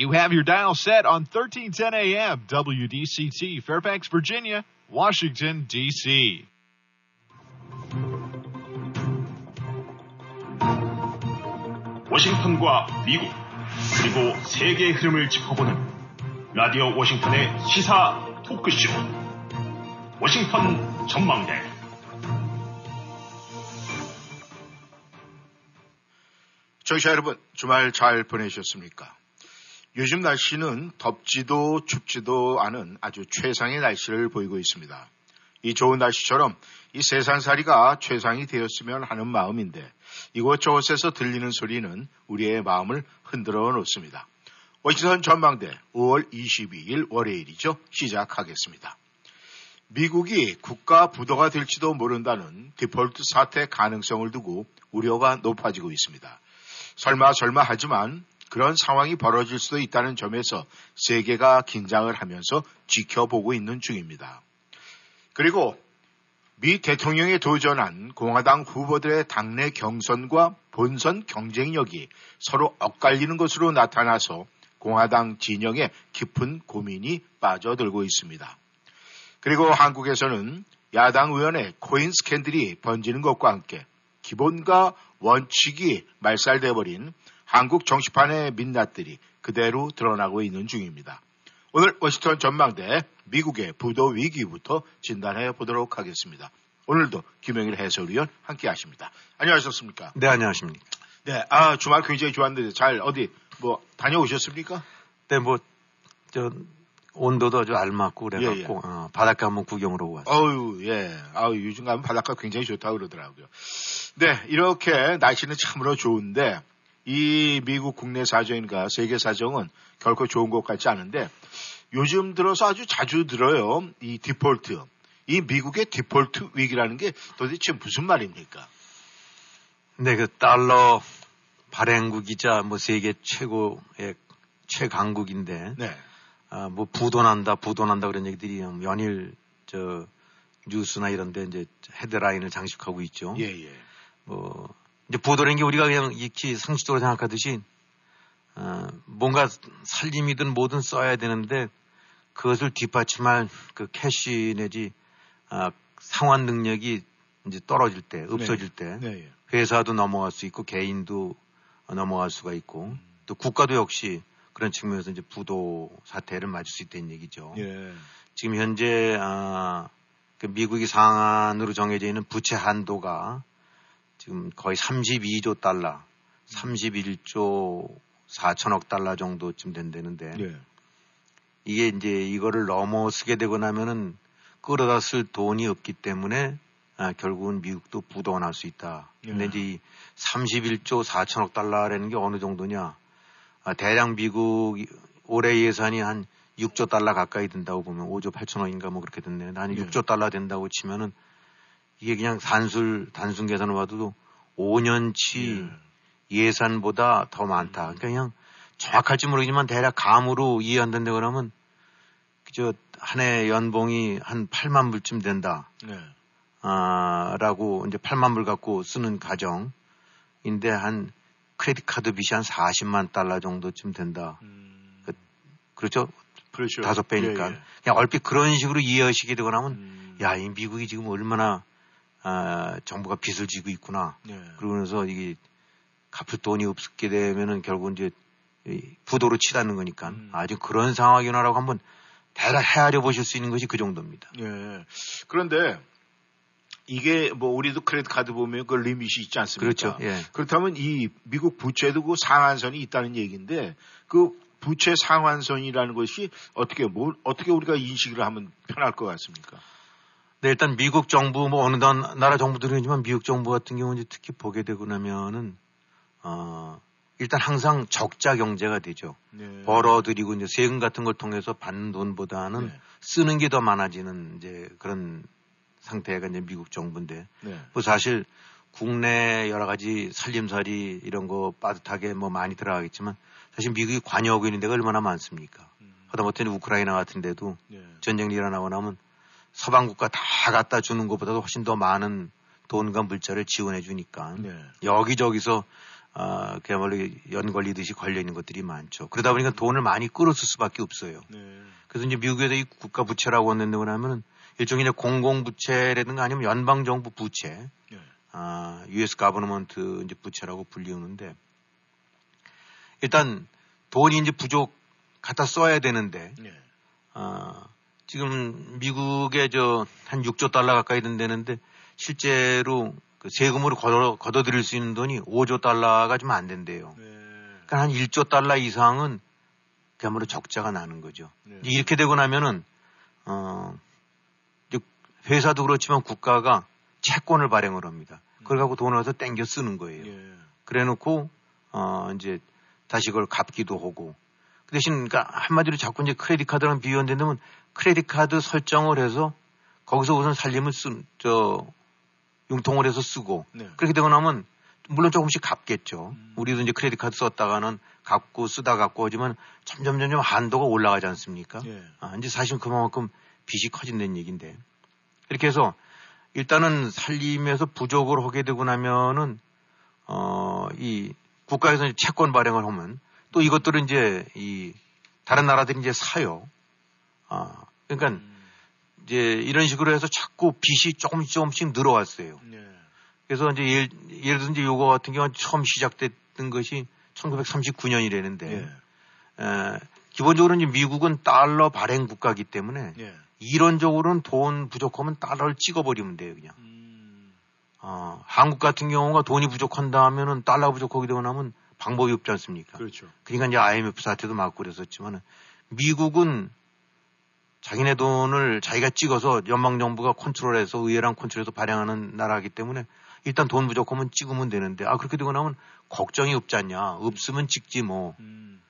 You have your dial set on 1310 AM WDCT, Fairfax, Virginia, Washington, D.C. 워싱턴과 미국 그리고 세계의 흐름을 짚어보는 라디오 워싱턴의 시사 토크쇼 워싱턴 전망대 청취자 여러분 주말 잘 보내셨습니까? 요즘 날씨는 덥지도 춥지도 않은 아주 최상의 날씨를 보이고 있습니다. 이 좋은 날씨처럼 이 세상살이가 최상이 되었으면 하는 마음인데 이곳저곳에서 들리는 소리는 우리의 마음을 흔들어 놓습니다. 워싱턴 전망대 5월 22일 월요일이죠. 시작하겠습니다. 미국이 국가 부도가 될지도 모른다는 디폴트 사태 가능성을 두고 우려가 높아지고 있습니다. 설마 설마 하지만 그런 상황이 벌어질 수도 있다는 점에서 세계가 긴장을 하면서 지켜보고 있는 중입니다. 그리고 미 대통령에 도전한 공화당 후보들의 당내 경선과 본선 경쟁력이 서로 엇갈리는 것으로 나타나서 공화당 진영에 깊은 고민이 빠져들고 있습니다. 그리고 한국에서는 야당 의원의 코인 스캔들이 번지는 것과 함께 기본과 원칙이 말살돼 버린 한국 정치판의 민낯들이 그대로 드러나고 있는 중입니다. 오늘 워싱턴 전망대 미국의 부도 위기부터 진단해 보도록 하겠습니다. 오늘도 김영일 해설위원 함께 하십니다. 안녕하셨습니까? 네, 안녕하십니까. 네, 아, 주말 굉장히 좋았는데 잘 어디 뭐 다녀오셨습니까? 네, 뭐, 저, 온도도 아주 알맞고 그래갖고, 예, 예. 어, 바닷가 한번 구경으로 왔어요. 어유 예. 아우, 요즘 가면 바닷가 굉장히 좋다고 그러더라고요. 네, 이렇게 날씨는 참으로 좋은데, 이 미국 국내 사정인가 세계 사정은 결코 좋은 것 같지 않은데, 요즘 들어서 아주 자주 들어요. 이 디폴트. 이 미국의 디폴트 위기라는 게 도대체 무슨 말입니까? 네, 그 달러 발행국이자 뭐 세계 최고의 최강국인데, 네. 아, 뭐 부도난다, 부도난다 그런 얘기들이 연일 저 뉴스나 이런 데 이제 헤드라인을 장식하고 있죠. 예, 예. 뭐, 이제 부도라는 게 우리가 그냥 익히 상식적으로 생각하듯이, 어, 뭔가 살림이든 뭐든 써야 되는데, 그것을 뒷받침할 그 캐시 내지, 아, 상환 능력이 이제 떨어질 때, 없어질 때, 네, 예. 회사도 넘어갈 수 있고, 개인도 넘어갈 수가 있고, 또 국가도 역시 그런 측면에서 이제 부도 사태를 맞을 수 있다는 얘기죠. 예. 지금 현재 아, 그 미국이 상한으로 정해져 있는 부채 한도가 지금 거의 32조 달러, 31조 4천억 달러 정도쯤 된다는데 예. 이게 이제 이거를 넘어서게 되고 나면은 끌어다 쓸 돈이 없기 때문에 아, 결국은 미국도 부도가 날수 있다. 근데 예. 이제 이 31조 4천억 달러라는 게 어느 정도냐? 아, 대략 미국 올해 예산이 한 6조 달러 가까이 든다고 보면 5조 8천억인가 뭐 그렇게 됐네요. 한 예. 6조 달러 된다고 치면은 이게 그냥 단술 단순 계산을 봐도 5년치 예 산보다 더 많다. 그러니까 그냥 정확할지 모르겠지만 대략 감으로 이해한다고 그러면 그저 한 해 연봉이 한 8만 불쯤 된다. 네. 아, 라고 이제 8만 불 갖고 쓰는 가정인데 한 크레딧 카드 빚이 한 40만 달러 정도쯤 된다. 음, 그 렇죠? 그렇죠. 다섯 배니까. 예, 예. 그냥 얼핏 그런 식으로 이해하시게 되고 나면 음, 야, 이 미국이 지금 얼마나 아, 정부가 빚을 지고 있구나. 네. 그러면서 이게 갚을 돈이 없게 되면은 결국 이제 이 부도로 치닫는 거니까 음. 아주 그런 상황이구나라고 한번 대략 헤아려 보실 수 있는 것이 그 정도입니다. 예. 그런데 이게 뭐 우리도 크레딧 카드 보면 그 리밋이 있지 않습니까? 그렇죠. 예. 그렇다면 이 미국 부채도 그 상한선이 있다는 얘기인데 그 부채 상한선이라는 것이 어떻게 뭐 어떻게 우리가 인식을 하면 편할 것 같습니까? 네, 일단 미국 정부 뭐 어느 나- 나라 정부들이지만 미국 정부 같은 경우는 특히 보게 되고 나면은 어 일단 항상 적자 경제가 되죠. 네. 벌어들이고 이제 세금 같은 걸 통해서 받는 돈보다는 네. 쓰는 게 더 많아지는 이제 그런 상태가 이제 미국 정부인데 네. 뭐 사실 국내 여러 가지 살림살이 이런 거 빠듯하게 뭐 많이 들어가겠지만 사실 미국이 관여하고 있는 데가 얼마나 많습니까? 하다못해 우크라이나 같은 데도 네. 전쟁이 일어나고 나면 서방 국가 다 갖다 주는 것보다도 훨씬 더 많은 돈과 물자를 지원해 주니까 네. 여기저기서 아, 그야말로 연 걸리듯이 걸려 있는 것들이 많죠. 그러다 보니까 돈을 많이 끌어쓸 수밖에 없어요. 네. 그래서 이제 미국에서 이 국가 부채라고 한다고 하면은 일종의 이제 공공 부채라든가 아니면 연방 정부 부채, 네. 아, US 가버너먼트 이제 부채라고 불리우는데 일단 돈이 이제 부족 갖다 써야 되는데 네. 아, 지금 미국에 저 한 6조 달러 가까이 된다는데 실제로 그 세금으로 걷어, 걷어들일 수 있는 돈이 5조 달러가 좀 안 된대요. 네. 그러니까 한 1조 달러 이상은 그야말로 적자가 나는 거죠. 네. 이렇게 되고 나면은 어 이제 회사도 그렇지만 국가가 채권을 발행을 합니다. 그걸 갖고 돈을 얻어 땡겨 쓰는 거예요. 예. 그래 놓고 어 이제 다시 그걸 갚기도 하고 그 대신 그러니까 한마디로 자꾸 이제 크레딧 카드랑 비교한다면 크레딧 카드 설정을 해서 거기서 우선 살림을 쓴 저 융통을 해서 쓰고 네. 그렇게 되고 나면 물론 조금씩 갚겠죠. 음. 우리도 이제 크레딧 카드 썼다가는 갚고 쓰다 갚고 하지만 점점 점점 한도가 올라가지 않습니까? 예. 아, 이제 사실 그만큼 빚이 커진다는 얘기인데 이렇게 해서 일단은 살림에서 부족을 하게 되고 나면은 어, 이 국가에서 채권 발행을 하면 또 이것들은 이제 이 다른 나라들이 이제 사요. 아, 그러니까 음. 이제 이런 식으로 해서 자꾸 빚이 조금씩 조금씩 늘어왔어요. 네. 그래서 이제 예를, 예를 들어서 이제 요거 같은 경우는 처음 시작됐던 것이 1939년이라는데 예. 에, 기본적으로 이제 미국은 달러 발행 국가이기 때문에 예. 이론적으로는 돈 부족하면 달러를 찍어버리면 돼요, 그냥. 음. 어, 한국 같은 경우가 돈이 부족한다 하면은 달러 부족하게 되고 나면 방법이 없지 않습니까? 그렇죠. 그러니까 이제 IMF 사태도 맞고 그랬었지만 미국은 자기네 돈을 자기가 찍어서 연방정부가 컨트롤해서 의회랑 컨트롤해서 발행하는 나라이기 때문에 일단 돈 부족하면 찍으면 되는데 아 그렇게 되고 나면 걱정이 없지 않냐 없으면 찍지 뭐 음.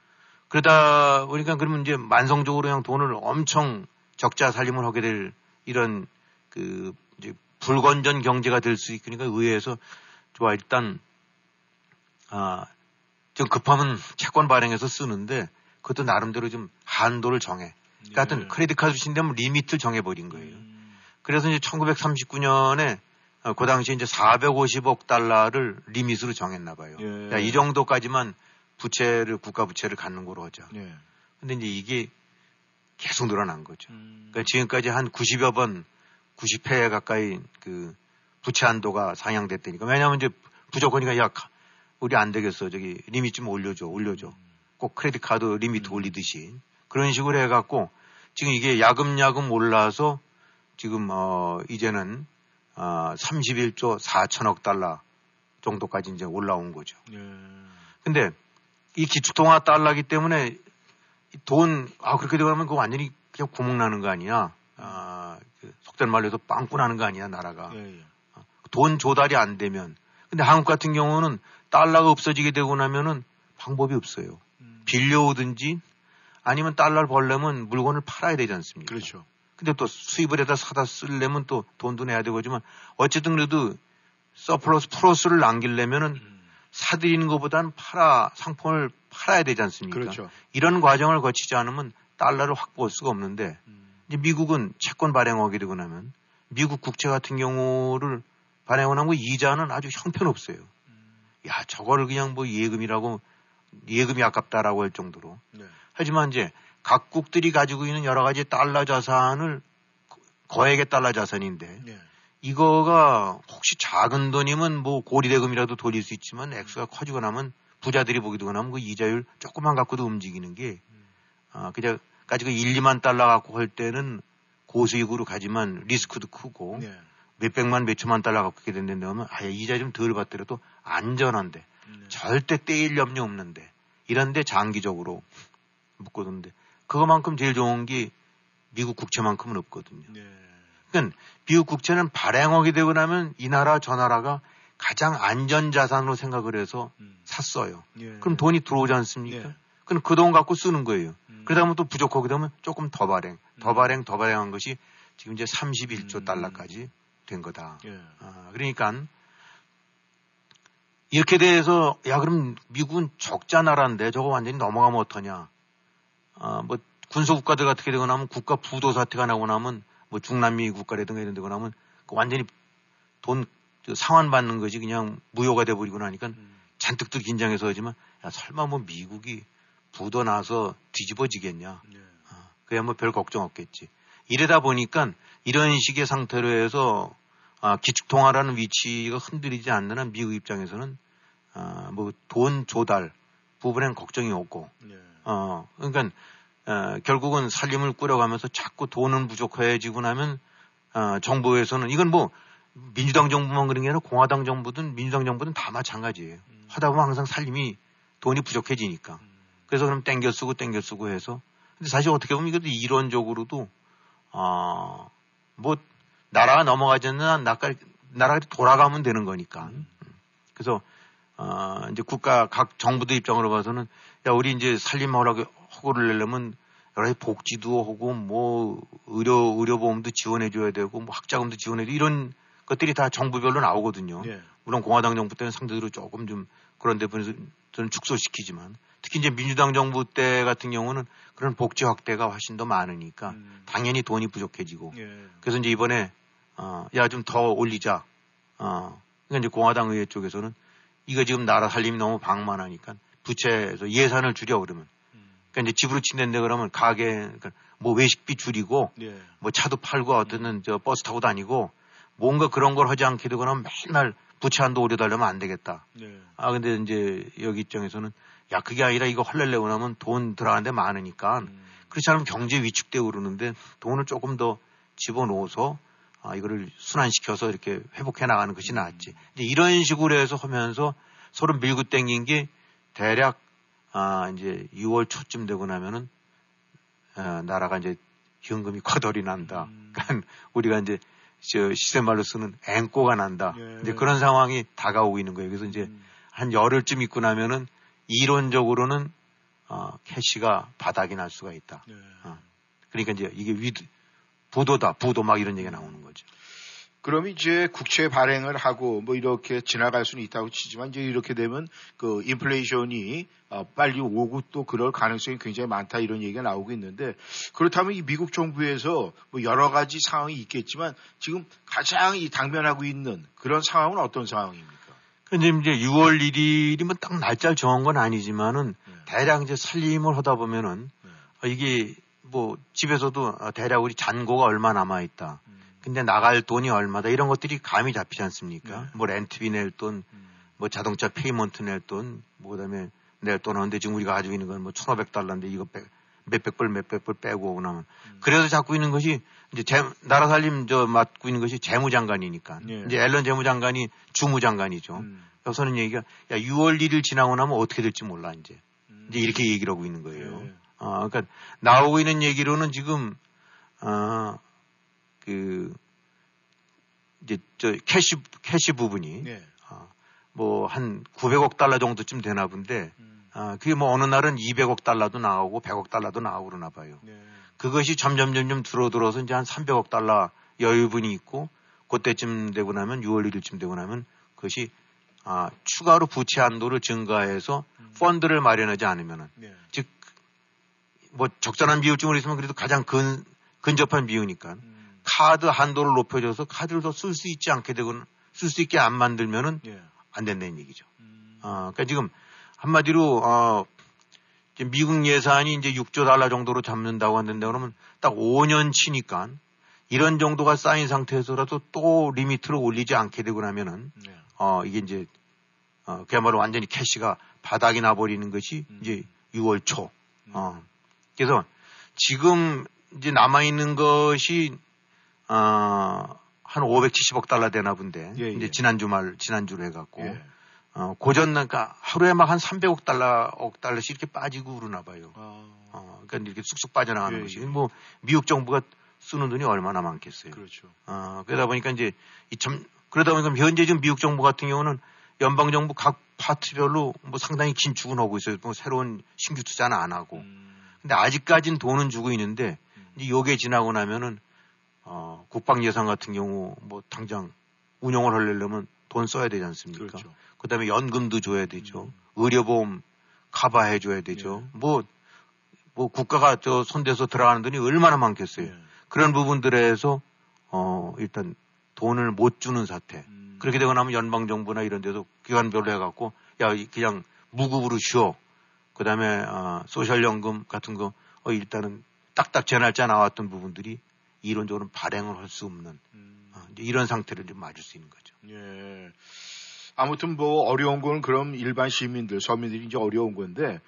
그러다 보니까 그러면 이제 만성적으로 그냥 돈을 엄청 적자 살림을 하게 될 이런 그 이제 불건전 경제가 될 수 있으니까 의회에서 좋아 일단 아 좀 급하면 채권 발행해서 쓰는데 그것도 나름대로 좀 한도를 정해. 그러니까 하여튼 예. credit card 쓴다면 limit를 정해버린 거예요. 음. 그래서 이제 1939년에 어, 그 당시에 이제 450억 달러를 limit으로 정했나 봐요. 예. 야, 이 정도까지만 부채를 국가 부채를 갖는 거로 하자. 예. 근데 이제 이게 계속 늘어난 거죠. 음. 그러니까 지금까지 한 90여 번 90회 가까이 그 부채 한도가 상향됐다니까. 왜냐하면 이제 부족하니까 야 가- 우리 안 되겠어. 저기 limit 좀 올려줘, 올려줘. 꼭 credit card limit 음. 올리듯이 그런 식으로 해갖고 지금 이게 야금야금 올라서 지금 어 이제는 어 31조 4천억 달러 정도까지 이제 올라온 거죠. 예. 근데 이 기축통화 달러기 때문에 이 돈, 아, 그렇게 되면 그거 완전히 그냥 구멍 나는 거 아니야. 아, 그 속된 말로 해서 빵꾸 나는 거 아니야, 나라가. 예. 예. 돈 조달이 안 되면. 근데 한국 같은 경우는 달러가 없어지게 되고 나면은 방법이 없어요. 음. 빌려오든지 아니면 달러를 벌려면 물건을 팔아야 되지 않습니까? 그렇죠. 근데 또 수입을 해다 사다 쓰려면 또 돈도 내야 되고 하지만 어쨌든 그래도 서플러스 플러스를 남기려면은 음. 사들이는 것보다는 팔아 상품을 팔아야 되지 않습니까? 그렇죠. 이런 과정을 거치지 않으면 달러를 확보할 수가 없는데 음. 이제 미국은 채권 발행하게 되고 나면 미국 국채 같은 경우를 발행을 하면 이자는 아주 형편없어요. 야 저거를 그냥 뭐 예금이라고 예금이 아깝다라고 할 정도로 네. 하지만 이제 각국들이 가지고 있는 여러 가지 달러 자산을 거액의 달러 자산인데 예. 이거가 혹시 작은 돈이면 뭐 고리대금이라도 돌릴 수 있지만 액수가 커지고 나면 부자들이 되고 나면 그 이자율 조금만 갖고도 움직이는 게 아, 그냥 가지고 1, 2만 달러 갖고 할 때는 고수익으로 가지만 리스크도 크고 네. 몇백만 몇천만 달러 갖고 있게 된다면 하면 아예 이자 좀 덜 받더라도 안전한데 네. 절대 떼일 염려 없는데 이런데 장기적으로 묶어두는데 그거만큼 제일 좋은 게 미국 국채만큼은 없거든요. 네. 그러니까 미국 국채는 발행하게 되고 나면 이 나라 저 나라가 가장 안전 자산으로 생각을 해서 음. 샀어요. 예. 그럼 돈이 들어오지 않습니까? 예. 그럼 그 돈 갖고 쓰는 거예요. 음. 그러다 보면 또 부족하게 되면 조금 더 발행, 더 음. 발행, 더 발행한 것이 지금 이제 31조 음. 달러까지 된 거다. 예. 아, 그러니까 이렇게 돼서 야 그럼 미국은 적자 나라인데 저거 완전히 넘어가면 어떠냐? 아, 뭐 군소 국가들 같게 되고 나면 국가 부도 사태가 나고 나면 뭐 중남미 국가라든가 이런 데고 나면 그 완전히 돈저 상환 받는 것이 그냥 무효가 돼 버리고 나니까 음. 잔뜩 들 긴장해서 하지만 야 설마 뭐 미국이 부도 나서 뒤집어지겠냐. 예. 어, 그야 뭐 별 걱정 없겠지. 이러다 보니까 이런 식의 상태로 해서 아, 기축통화라는 위치가 흔들리지 않는 한 미국 입장에서는 아, 뭐돈 조달 부분엔 걱정이 없고 예. 어 그러니까 어, 결국은 살림을 꾸려가면서 자꾸 돈은 부족해지고 나면 어, 정부에서는 이건 뭐 민주당 정부만 그런 게 아니라 공화당 정부든 민주당 정부든 다 마찬가지예요. 하다 보면 항상 살림이 돈이 부족해지니까. 그래서 그럼 땡겨 쓰고 땡겨 쓰고 해서 근데 사실 어떻게 보면 이것도 이론적으로도 아뭐 나라가 넘어가지 않는 한 나라, 나라가 돌아가면 되는 거니까. 음. 그래서 어 이제 국가 각 정부들 입장으로 봐서는 야 우리 이제 살림하라고 허구를 내려면 여러 가지 복지도 하고 뭐 의료 의료보험도 지원해 줘야 되고 뭐 학자금도 지원해 줘 이런 것들이 다 정부별로 나오거든요. 예. 물론 공화당 정부 때는 상대적으로 조금 좀 그런 데 분에서 저는 축소시키지만 특히 이제 민주당 정부 때 같은 경우는 그런 복지 확대가 훨씬 더 많으니까 음. 당연히 돈이 부족해지고 예. 그래서 이제 이번에 어, 야좀 더 올리자. 어, 그러니까 이제 공화당 의회 쪽에서는 이거 지금 나라 살림이 너무 방만하니까 부채에서 예산을 줄여 그러면. 그러니까 이제 집으로 친댄데 그러면 가게 그러니까 뭐 외식비 줄이고 예. 뭐 차도 팔고 어떤 저 버스 타고 다니고 뭔가 그런 걸 하지 않게 되거나 맨날 부채 한도 오려달라면 안 되겠다. 예. 아 근데 이제 여기 입장에서는 야 그게 아니라 이거 헐렐 내고 나면 돈 들어가는데 많으니까 음. 그렇지 않으면 경제 위축되고 그러는데 돈을 조금 더 집어넣어서 아, 이거를 순환시켜서 이렇게 회복해 나가는 것이 낫지. 이제 이런 식으로 해서 하면서 서로 밀고 땡긴 게 대략 아, 이제 6월 초쯤 되고 나면은 어, 나라가 이제 현금이 과덜이 난다. 음. 그러니까 우리가 이제 저 시세 말로 쓰는 앵꼬가 난다. 예. 이제 그런 상황이 다가오고 있는 거예요. 그래서 이제 음. 한 열흘쯤 있고 나면은 이론적으로는 어, 캐시가 바닥이 날 수가 있다. 예. 어. 그러니까 이제 이게 위 부도다, 부도 막 이런 얘기가 나오는 거죠. 그럼 이제 국채 발행을 하고 뭐 이렇게 지나갈 수는 있다고 치지만 이제 이렇게 되면 그 인플레이션이 어, 빨리 오고 또 그럴 가능성이 굉장히 많다 이런 얘기가 나오고 있는데 그렇다면 이 미국 정부에서 뭐 여러 가지 상황이 있겠지만 지금 가장 이 당면하고 있는 그런 상황은 어떤 상황입니까? 근데 이제 6월 1일이면 딱 날짜를 정한 건 아니지만은 네. 대략 이제 살림을 하다 보면은 네. 어, 이게 뭐 집에서도 어, 대략 우리 잔고가 얼마 남아 있다. 음. 근데 나갈 돈이 얼마다 이런 것들이 감이 잡히지 않습니까? 네. 뭐 렌트비 낼 돈, 음. 뭐 자동차 payment 낼 돈, 뭐 그다음에 낼 돈 하는데 지금 우리가 가지고 있는 건뭐 1,500달러인데 이거 빼, 몇백 불 몇백 불 빼고 오고 나면 음. 그래서 잡고 있는 것이 이제 재, 나라 살림 저 맡고 있는 것이 재무장관이니까 예. 이제 옐런 재무장관이 주무장관이죠. 음. 여기서는 얘기가 야 6월 1일 지나고 나면 어떻게 될지 몰라 이제 음. 이제 이렇게 얘기를 하고 있는 거예요. 예. 어, 그러니까 나오고 있는 얘기로는 지금 어 그 이제 저 cash cash 부분이 예. 뭐한 900억 달러 정도쯤 되나 본데 음. 아 그게 뭐 어느 날은 200억 달러도 나오고 100억 달러도 나오고 그러나 봐요. 예. 그것이 점점 점점 줄어들어서 이제 한 300억 달러 여유분이 있고 그때쯤 되고 나면 6월 1일쯤 되고 나면 그것이 아 추가로 부채 한도를 증가해서 음. 펀드를 마련하지 않으면은 예. 즉 뭐 적절한 비율쯤으로 있으면 그래도 가장 근 근접한 비유니까 음. 카드 한도를 높여줘서 카드를 더 쓸 수 있지 않게 되거나 쓸 수 있게 안 만들면은 예. 안 된다는 얘기죠. 음. 어, 그러니까 지금 한마디로 어, 이제 미국 예산이 이제 6조 달러 정도로 잡는다고 하는데 그러면 딱 5년 치니까 이런 정도가 쌓인 상태에서라도 또 리미트를 올리지 않게 되고 나면은 예. 어, 이게 이제 어, 그야말로 완전히 캐시가 바닥이 나버리는 것이 음. 이제 6월 초. 어. 그래서 지금 이제 남아있는 것이 어, 한 570억 달러 되나 본데 예, 이제 예. 지난 주 말 지난주로 해갖고 예. 어, 고전 그러니까 하루에 막 한 300억 달러, 억 달러씩 이렇게 빠지고 그러나 봐요. 아, 어, 그러니까 이렇게 쑥쑥 빠져나가는 예, 것이 예. 뭐 미국 정부가 쓰는 돈이 얼마나 많겠어요. 그렇죠. 어, 그러다 보니까 이제 이 참, 그러다 보니까 현재 지금 미국 정부 같은 경우는 연방 정부 각 파트별로 뭐 상당히 긴축은 하고 있어요. 뭐 새로운 신규 투자는 안 하고. 음. 근데 아직까지는 돈은 주고 있는데 이제 요게 지나고 나면은 어, 국방 예산 같은 경우 뭐 당장 운영을 하려면 돈 써야 되지 않습니까? 그렇죠. 그다음에 연금도 줘야 되죠. 음. 의료보험 커버해 줘야 되죠. 예. 뭐, 뭐 국가가 저 손대서 들어가는 돈이 얼마나 많겠어요. 예. 그런 부분들에서 어, 일단 돈을 못 주는 사태. 음. 그렇게 되고 나면 연방정부나 이런 데서 기관별로 해갖고 야 그냥 무급으로 쉬어. 그 다음에 어, 소셜연금 같은 거 어, 일단은 딱딱 제 날짜 나왔던 부분들이 이론적으로 발행을 할 수 없는 음. 어, 이런 상태를 좀 맞을 수 있는 거죠. 예. 아무튼 뭐 어려운 건 그럼 일반 시민들, 서민들이 이제 어려운 건데,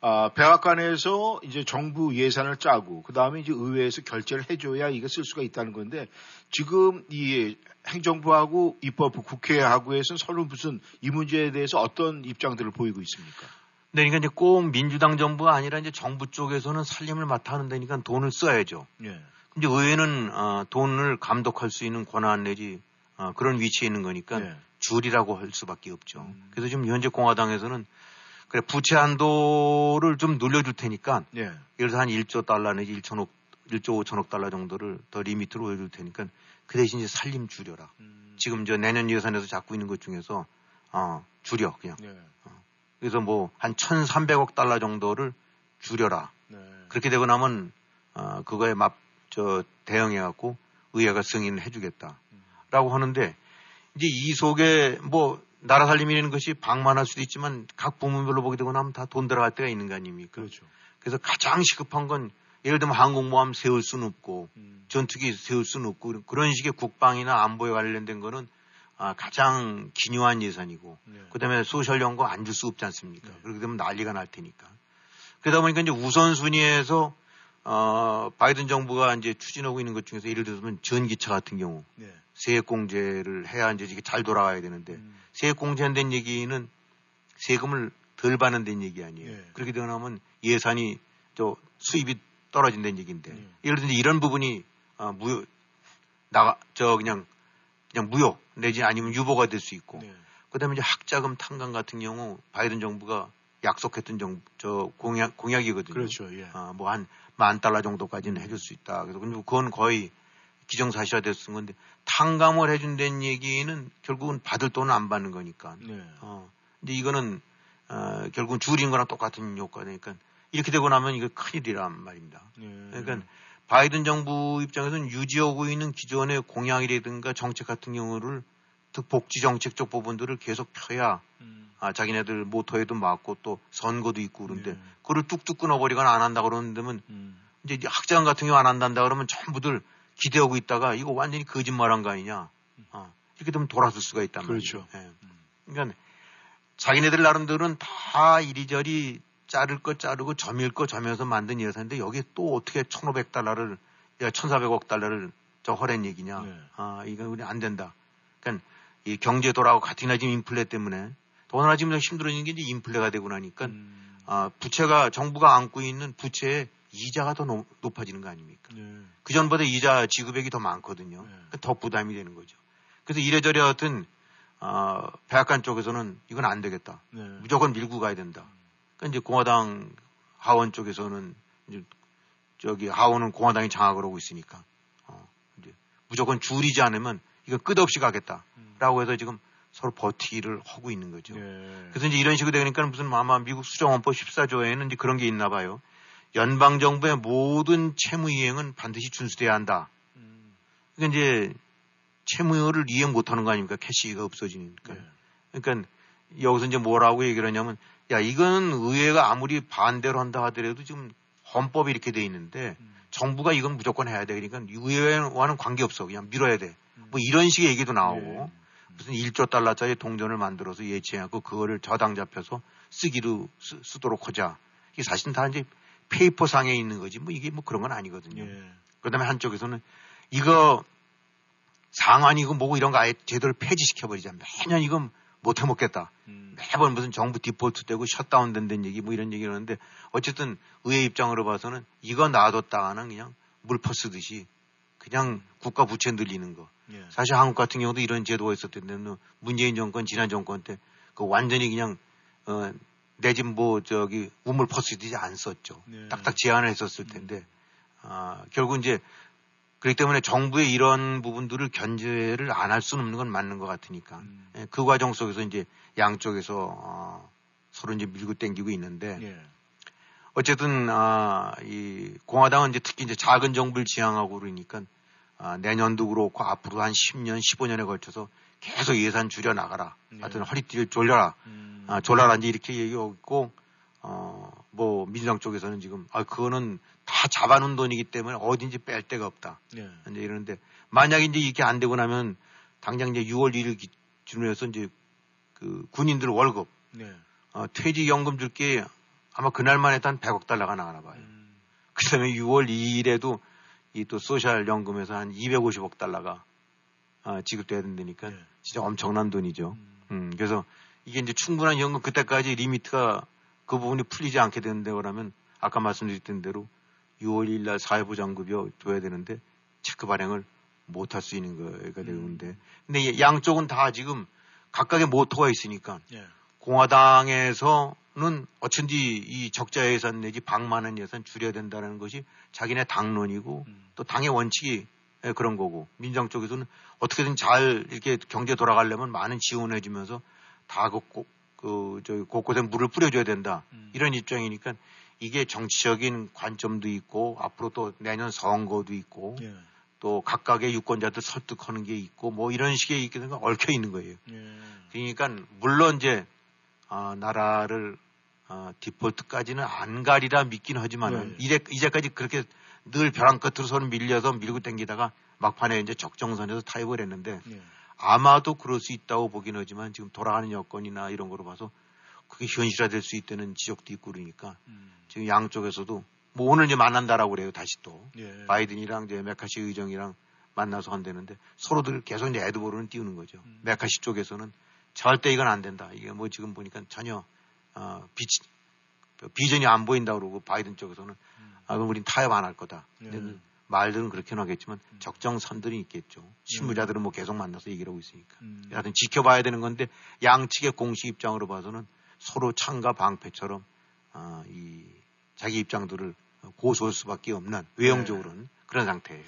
아, 백악관에서 이제 정부 예산을 짜고, 그 다음에 이제 의회에서 결제를 해줘야 이거 쓸 수가 있다는 건데, 지금 이 행정부하고 입법부, 국회하고에서는 서로 무슨 이 문제에 대해서 어떤 입장들을 보이고 있습니까? 네, 그러니까 이제 꼭 민주당 정부가 아니라 이제 정부 쪽에서는 살림을 맡아 하는 데니까 돈을 써야죠. 예. 근데 의회는 어, 돈을 감독할 수 있는 권한 내지 어, 그런 위치에 있는 거니까 예. 줄이라고 할 수밖에 없죠. 음. 그래서 지금 현재 공화당에서는 그래 부채 한도를 좀 늘려줄 테니까 예. 예를 들어서 한 1조 달러 내지 1천억 1조 5천억 달러 정도를 더 리미트로 올려줄 테니까 그 대신 이제 살림 줄여라. 음. 지금 저 내년 예산에서 잡고 있는 것 중에서 어, 줄여 그냥. 예. 그래서 뭐 한 1,300억 달러 정도를 줄여라. 네. 그렇게 되고 나면 어, 그거에 맞 저 대응해 갖고 의회가 승인을 해주겠다라고 하는데 이제 이 속에 뭐 나라 살림이라는 것이 방만할 수도 있지만 각 부문별로 보게 되고 나면 다 돈 들어갈 때가 있는 거 아닙니까? 그렇죠. 그래서 가장 시급한 건 예를 들면 항공모함 세울 수는 없고 음. 전투기 세울 수는 없고 그런 식의 국방이나 안보에 관련된 거는 아, 가장 기묘한 예산이고 네. 그다음에 소셜 연금 안줄 수 없지 않습니까? 네. 그렇게 되면 난리가 날 테니까. 그러다 보니까 이제 우선순위에서 어, 바이든 정부가 이제 추진하고 있는 것 중에서 예를 들면 전기차 같은 경우 네. 세액공제를 해야 이제 이게 잘 돌아가야 되는데 음. 세액공제한다는 얘기는 세금을 덜 받는 다는 얘기 아니에요. 예. 그렇게 되고 나면 예산이 저 수입이 떨어진다는 얘기인데 예. 예를 들면 이런 부분이 어, 무효 나가 저 그냥 그냥 무효 내지 아니면 유보가 될 수 있고 네. 그다음에 이제 학자금 탕감 같은 경우 바이든 정부가 약속했던 정, 저 공약 공약이거든요. 그렇죠. 예. 어, 뭐한 만 달러 정도까지는 해줄 수 있다. 그래서 근데 그건 거의 기정사실화 됐은 건데 탕감을 해준다는 얘기는 결국은 받을 돈은 안 받는 거니까. 네. 어, 근데 이거는 어, 결국은 줄인 거랑 똑같은 효과니까 이렇게 되고 나면 이거 큰일이란 말입니다. 네. 그러니까 바이든 정부 입장에서는 유지하고 있는 기존의 공약이라든가 정책 같은 경우를 특 복지 정책적 부분들을 계속 펴야 음. 아, 자기네들 모토에도 맞고 또 선거도 있고 그런데 네. 그걸 뚝뚝 끊어버리거나 안 한다 그러는데면 음. 이제 학장 같은 경우 안 한단다 그러면 전부들 기대하고 있다가 이거 완전히 거짓말한 거 아니냐. 어, 이렇게 되면 돌아설 수가 있단 말이죠. 그렇죠. 예. 그러니까 자기네들 나름대로는 다 이리저리 자를 거 자르고 점일 거 점여서 만든 예산인데 여기에 또 어떻게 1,500달러를, 야, 1,400억 달러를 저 허랜 얘기냐. 네. 아, 이건 우리 안 된다. 그러니까 이 경제 돌아가고 같이나 지금 인플레 때문에 더나 지금 힘들어지는 게 이제 인플레가 되고 나니까 음. 아, 부채가 정부가 안고 있는 부채의 이자가 더 높, 높아지는 거 아닙니까? 네. 그 전보다 이자 지급액이 더 많거든요. 네. 그러니까 더 부담이 되는 거죠. 그래서 이래저래 하여튼 어, 백악관 쪽에서는 이건 안 되겠다. 네. 무조건 밀고 가야 된다. 그러니까 이제 공화당 하원 쪽에서는 이제 저기 하원은 공화당이 장악을 하고 있으니까 어, 이제 무조건 줄이지 않으면 이거 끝없이 가겠다라고 해서 지금 서로 버티기를 하고 있는 거죠. 네. 그래서 이제 이런 식으로 되니까 무슨 아마 미국 수정헌법 14조에는 이제 그런 게 있나 봐요. 연방 정부의 모든 채무 이행은 반드시 준수돼야 한다. 음. 그러니까 이제 채무를 이행 못 하는 거 아닙니까? 캐시가 없어지니까. 네. 그러니까 여기서 이제 뭐라고 얘기를 하냐면 야, 이건 의회가 아무리 반대로 한다 하더라도 지금 헌법이 이렇게 돼 있는데 음. 정부가 이건 무조건 해야 돼. 그러니까 의회와는 관계없어. 그냥 밀어야 돼. 뭐 이런 식의 얘기도 나오고 예. 무슨 1조 달러짜리 동전을 만들어서 예치해갖고 그거를 저당 잡혀서 쓰기로 쓰, 도록 하자. 이게 사실은 다 이제 paper 상에 있는 거지 뭐 이게 뭐 그런 건 아니거든요. 예. 그다음에 한쪽에서는 이거 상한이고 뭐고 이런 거 아예 제대로 폐지시켜버리자. 매년 이건 못 해먹겠다. 음. 매번 무슨 정부 디폴트 되고 셧다운 된다는 얘기 뭐 이런 얘기를 하는데 어쨌든 의회 입장으로 봐서는 이거 놔뒀다가는 그냥 물 퍼 쓰듯이 그냥 국가 부채 늘리는 거. 예. 사실 한국 같은 경우도 이런 제도가 있었던 데는 문재인 정권, 지난 정권 때 그 완전히 그냥 어, 내집 뭐 저기 우물 퍼쓰듯이 안 썼죠. 네. 딱딱 제한을 했었을 텐데 아, 결국 이제 그렇기 때문에 정부의 이런 부분들을 견제를 안 할 수는 없는 건 맞는 것 같으니까 음. 예, 그 과정 속에서 이제 양쪽에서 어, 서로 이제 밀고 땡기고 있는데 예. 어쨌든 아, 이 공화당은 이제 특히 이제 작은 정부를 지향하고 그러니까 아, 내년도 그렇고 앞으로 한 10년, 15년에 걸쳐서 계속 예산 줄여 나가라. 네. 하여튼 허리띠를 졸려라. 음. 아, 졸라라 이제 이렇게 얘기하고 있고 어, 뭐 민주당 쪽에서는 지금 아 그거는 다 잡아놓은 돈이기 때문에 어딘지 뺄 데가 없다. 네. 이제 이러는데 만약 이제 이게 안 되고 나면 당장 이제 6월 1일 기준으로 해서 이제 그 군인들 월급 네. 어, 퇴직연금 줄 게 아마 그날만 해도 한 100억 달러가 나가나 봐요. 음. 그 다음에 6월 2일에도 이 또 소셜연금에서 한 250억 달러가 아, 지급돼야 된다니까 네. 진짜 엄청난 돈이죠. 음. 음, 그래서 이게 이제 충분한 연금 그때까지 리미트가 그 부분이 풀리지 않게 되는데 그러면 아까 말씀드렸던 대로 6월 1일 날 사회부 장급이 줘야 되는데 체크 발행을 못 할 수 있는 거가 되는데 근데 이 양쪽은 다 지금 각각의 모토가 있으니까 예. 공화당에서는 어쩐지 이 적자 예산 내지 방만한 예산 줄여야 된다는 것이 자기네 당론이고 음. 또 당의 원칙이 예, 그런 거고 민주당 쪽에서는 어떻게든 잘 이렇게 경제 돌아가려면 많은 지원해 주면서 다 그 그, 저, 곳곳에 물을 뿌려줘야 된다. 음. 이런 입장이니까 이게 정치적인 관점도 있고 앞으로 또 내년 선거도 있고 예. 또 각각의 유권자들 설득하는 게 있고 뭐 이런 식의 있게 된거 얽혀 있는 거예요. 예. 그러니까 물론 이제 아, 나라를 아, 디폴트까지는 안 가리라 믿긴 하지만은 네. 이제 이제까지 그렇게 늘 벼랑 끝으로 손을 밀려서 밀고 당기다가 막판에 이제 적정선에서 타협을 했는데 예. 아마도 그럴 수 있다고 보긴 하지만 지금 돌아가는 여건이나 이런 거로 봐서 그게 현실화될 수 있다는 지적도 있고 그러니까 음. 지금 양쪽에서도 뭐 오늘 이제 만난다라고 그래요 다시 또 예. 바이든이랑 이제 메카시 의정이랑 만나서 한다는데 서로들 계속 이제 에드보르는 띄우는 거죠. 음. 메카시 쪽에서는 절대 이건 안 된다. 이게 뭐 지금 보니까 전혀 어, 비, 비전이 안 보인다 그러고 바이든 쪽에서는 음. 아 그럼 우린 타협 안 할 거다. 예. 말들은 그렇게는 하겠지만 음. 적정선들이 있겠죠. 실무자들은 뭐 계속 만나서 얘기를 하고 있으니까. 음. 하여튼 지켜봐야 되는 건데 양측의 공식 입장으로 봐서는 서로 창과 방패처럼 아, 이 자기 입장들을 고소할 수밖에 없는 외형적으로는 그런 상태예요.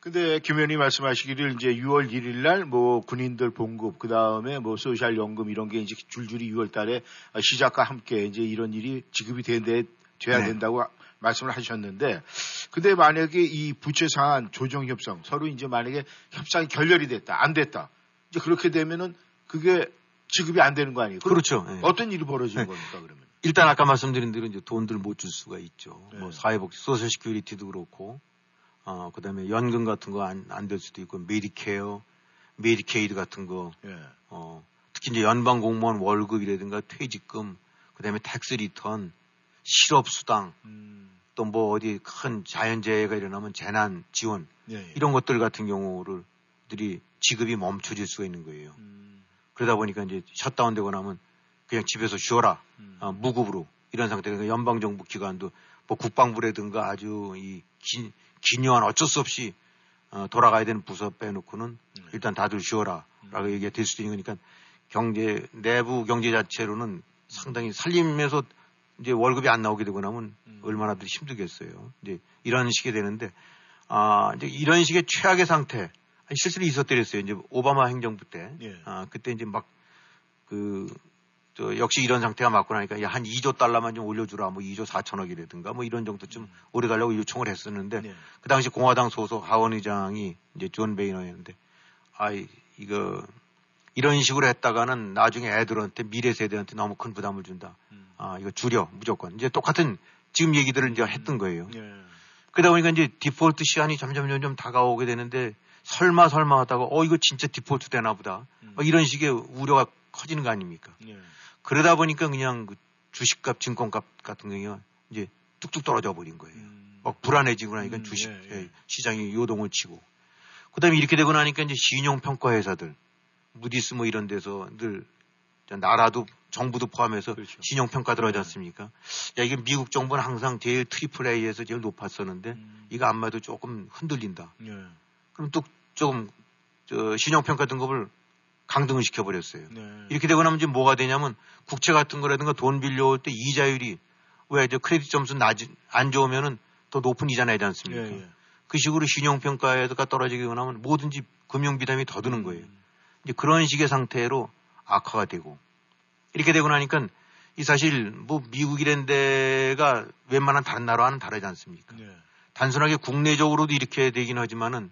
근데 김 의원이 말씀하시기를 이제 6월 1일 날 뭐 군인들 봉급 그 다음에 뭐 소셜 연금 이런 게 이제 줄줄이 6월 달에 시작과 함께 이제 이런 일이 지급이 된대 돼야 네. 된다고 말씀을 하셨는데 근데 만약에 이 부채 상한 조정 협상 서로 이제 만약에 협상이 결렬이 됐다 안 됐다 이제 그렇게 되면은 그게 지급이 안 되는 거 아니에요? 그렇죠. 예. 어떤 일이 벌어지는 네. 겁니까 그러면? 일단 아까 말씀드린 대로 이제 돈들 못 줄 수가 있죠. 네. 뭐 사회복지, Social Security도 그렇고, 어, 그 다음에 연금 같은 거 안, 안 될 수도 있고, 메디케어, 메디케이드 같은 거, 예. 어, 특히 이제 연방 공무원 월급이라든가 퇴직금, 그 다음에 tax return, 실업수당, 음. 또 뭐 어디 큰 자연재해가 일어나면 재난 지원, 예, 예. 이런 것들 같은 경우를, 들이 지급이 멈춰질 수가 있는 거예요. 음. 그러다 보니까 이제 셧다운 되고 나면 그냥 집에서 쉬어라. 음. 어, 무급으로 이런 상태가 연방 정부 기관도 뭐 국방부라든가 아주 이 기, 기묘한 어쩔 수 없이 어, 돌아가야 되는 부서 빼놓고는 네. 일단 다들 쉬어라 라고 음. 얘기가 될 수도 있는 거니까 경제 내부 경제 자체로는 상당히 살림에서 이제 월급이 안 나오게 되고 나면 음. 얼마나들 힘들겠어요. 이제 이런 식이 되는데 아 이제 이런 식의 최악의 상태 실제로 있었더랬어요. 이제 오바마 행정부 때 예. 아 그때 이제 막그 저 역시 이런 상태가 맞고 나니까 야, 한 2조 달러만 좀 올려주라 뭐 2조 4천억이라든가 뭐 이런 정도쯤 올려달라고 요청을 했었는데 네. 그 당시 공화당 소속 하원 의장이 이제 존 베이너였는데 아이 이거 이런 식으로 했다가는 나중에 애들한테 미래 세대한테 너무 큰 부담을 준다. 음. 아 이거 줄여 무조건 이제 똑같은 지금 얘기들을 이제 했던 거예요. 예. 그러다 보니까 이제 디폴트 시한이 점점 점점 다가오게 되는데 설마 설마 하다가 어 이거 진짜 디폴트 되나 보다. 음. 막 이런 식의 우려가 커지는 거 아닙니까? 예. 그러다 보니까 그냥 그 주식값, 증권값 같은 경우가 이제 뚝뚝 떨어져 버린 거예요. 음. 막 불안해지고 나니까 음, 주식 예, 예. 시장이 요동을 치고. 그 다음에 이렇게 되고 나니까 이제 신용평가 회사들, 무디스 뭐 이런 데서 늘 나라도 정부도 포함해서 그렇죠. 신용 평가들 하지 네. 않습니까? 야, 이게 미국 정부는 항상 제일 triple A에서 제일 높았었는데 음. 이거 안 봐도 조금 흔들린다. 예. 그럼 또 조금 저 신용 평가 등급을 강등을 시켜버렸어요. 네. 이렇게 되고 나면 이제 뭐가 되냐면 국채 같은 거라든가 돈 빌려올 때 이자율이 왜 이제 크레딧 점수 낮이 안 좋으면은 더 높은 이자 내지 예, 않습니까? 예. 그 식으로 신용 평가가 떨어지게 되고 나면 뭐든지 금융 비담이 더 드는 거예요. 음. 이제 그런 식의 상태로 악화가 되고 이렇게 되고 나니까 이 사실 뭐 미국이란 데가 웬만한 다른 나라와는 다르지 않습니까? 예. 단순하게 국내적으로도 이렇게 되긴 하지만은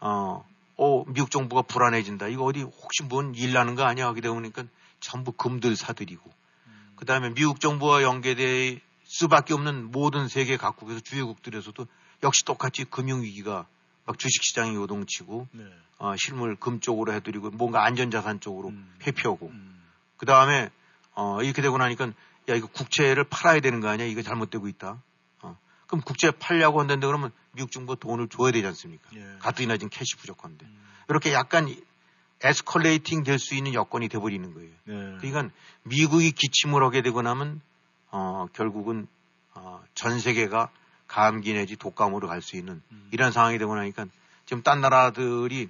어 어, 미국 정부가 불안해진다. 이거 어디 혹시 뭔 일 나는 거 아니야? 하게 되니까 전부 금들 사들이고. 음. 그 다음에 미국 정부와 연계될 수밖에 없는 모든 세계 각국에서 주요국들에서도 역시 똑같이 금융 위기가 막 주식시장이 요동치고, 네. 어, 실물 금 쪽으로 해드리고, 뭔가 안전자산 쪽으로 음. 회피하고. 음. 그 다음에, 어, 이렇게 되고 나니까, 야, 이거 국채를 팔아야 되는 거 아니야? 이거 잘못되고 있다. 그럼 국제 팔려고 한다는데 그러면 미국 정부가 돈을 줘야 되지 않습니까? 예. 가뜩이나 지금 캐시 부족한데. 음. 이렇게 약간 에스컬레이팅 될 수 있는 여건이 돼버리는 거예요. 예. 그러니까 미국이 기침을 하게 되고 나면 어, 결국은 어, 전 세계가 감기 내지 독감으로 갈 수 있는 음. 이런 상황이 되고 나니까 지금 딴 나라들이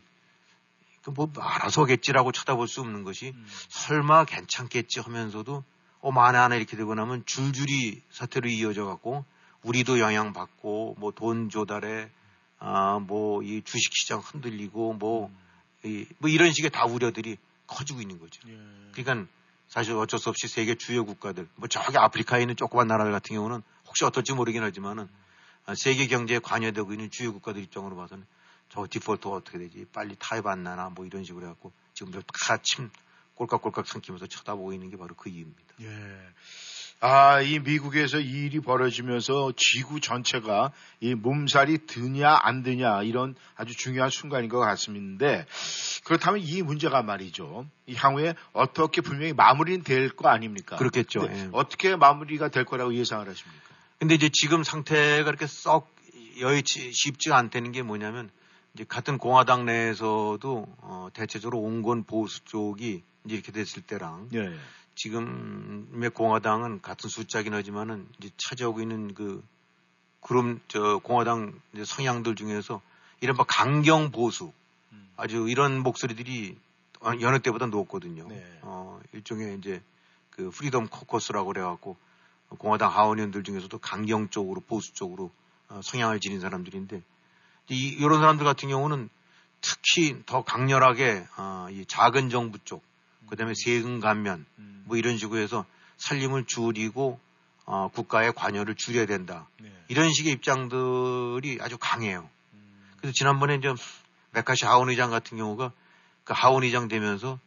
그뭐 알아서겠지라고 쳐다볼 수 없는 것이 음. 설마 괜찮겠지 하면서도 어 만에 하나 이렇게 되고 나면 줄줄이 사태로 이어져 갖고 우리도 영향 받고 뭐 돈 조달에 아 뭐 이 주식 시장 흔들리고 뭐, 이, 뭐 이런 식의 다 우려들이 커지고 있는 거죠. 예. 그러니까 사실 어쩔 수 없이 세계 주요 국가들 뭐 저기 아프리카에 있는 조그만 나라들 같은 경우는 혹시 어떨지 모르긴 하지만은 아, 세계 경제에 관여되고 있는 주요 국가들 입장으로 봐서는 저 디폴트가 어떻게 되지 빨리 타협 안 나나 뭐 이런 식으로 해갖고 지금 다침 꼴깍꼴깍 삼키면서 쳐다보고 있는 게 바로 그 이유입니다. 예. 아, 이 미국에서 이 일이 벌어지면서 지구 전체가 이 몸살이 드냐 안 드냐 이런 아주 중요한 순간인 것 같습니다. 그렇다면 이 문제가 말이죠. 이 향후에 어떻게 분명히 마무리는 될 거 아닙니까? 그렇겠죠. 예. 어떻게 마무리가 될 거라고 예상을 하십니까? 근데 이제 지금 상태가 그렇게 썩 여의치 쉽지 않다는 게 뭐냐면 이제 같은 공화당 내에서도 어 대체적으로 온건 보수 쪽이 이제 이렇게 됐을 때랑 예. 지금의 공화당은 같은 숫자긴 하지만은 이제 차지하고 있는 그 그럼 저 공화당 성향들 중에서 이른바 강경 보수 음. 아주 이런 목소리들이 여느 때보다 높거든요. 네. 어, 일종의 이제 그 Freedom Caucus라고 그래갖고 공화당 하원의원들 중에서도 강경 쪽으로 보수 쪽으로 어, 성향을 지닌 사람들인데 이, 이런 사람들 같은 경우는 특히 더 강렬하게 어, 이 작은 정부 쪽 그다음에 세금 감면 음. 뭐 이런 식으로 해서 살림을 줄이고 어, 국가의 관여를 줄여야 된다. 네. 이런 식의 입장들이 아주 강해요. 음. 그래서 지난번에 이제 메카시 하원 의장 같은 경우가 그 하원 의장 되면서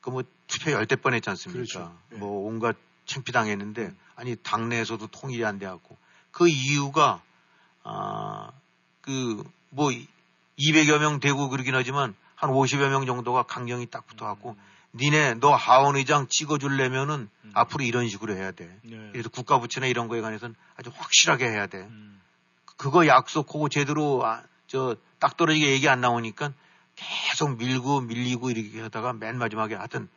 그 뭐 투표 열대 번 했지 않습니까? 그렇죠. 네. 뭐 온갖 창피당했는데 음. 아니 당내에서도 통일이 안 돼갖고 그 이유가 아 그 뭐 200여 명 되고 그러긴 하지만 한 50여 명 정도가 강경이 딱 붙어갖고 음. 니네 너 하원 의장 찍어줄려면은 음. 앞으로 이런 식으로 해야 돼. 네. 그래서 국가부처나 이런 거에 관해서는 아주 확실하게 해야 돼. 음. 그거 약속하고 제대로 아, 저딱 떨어지게 얘기 안 나오니까 계속 밀고 밀리고 이렇게 하다가 맨 마지막에 하여튼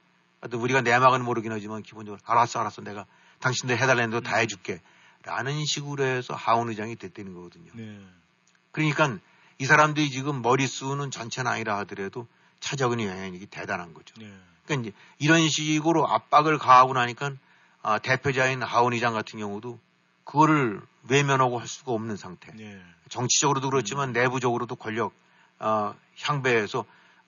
하여튼 우리가 내막은 모르긴 하지만 기본적으로 알았어 알았어 내가 당신들 해달라는 대로 음. 다 해줄게. 라는 식으로 해서 하원 의장이 됐다는 거거든요. 네. 그러니까 이 사람들이 지금 머릿수는 전체는 아니라 하더라도 차적은 영향력이 대단한 거죠. 네. 그러니까 이제 이런 식으로 압박을 가하고 나니까 아, 대표자인 하원 의장 같은 경우도 그거를 외면하고 할 수가 없는 상태. 네. 정치적으로도 그렇지만 음. 내부적으로도 권력 어, 향배해서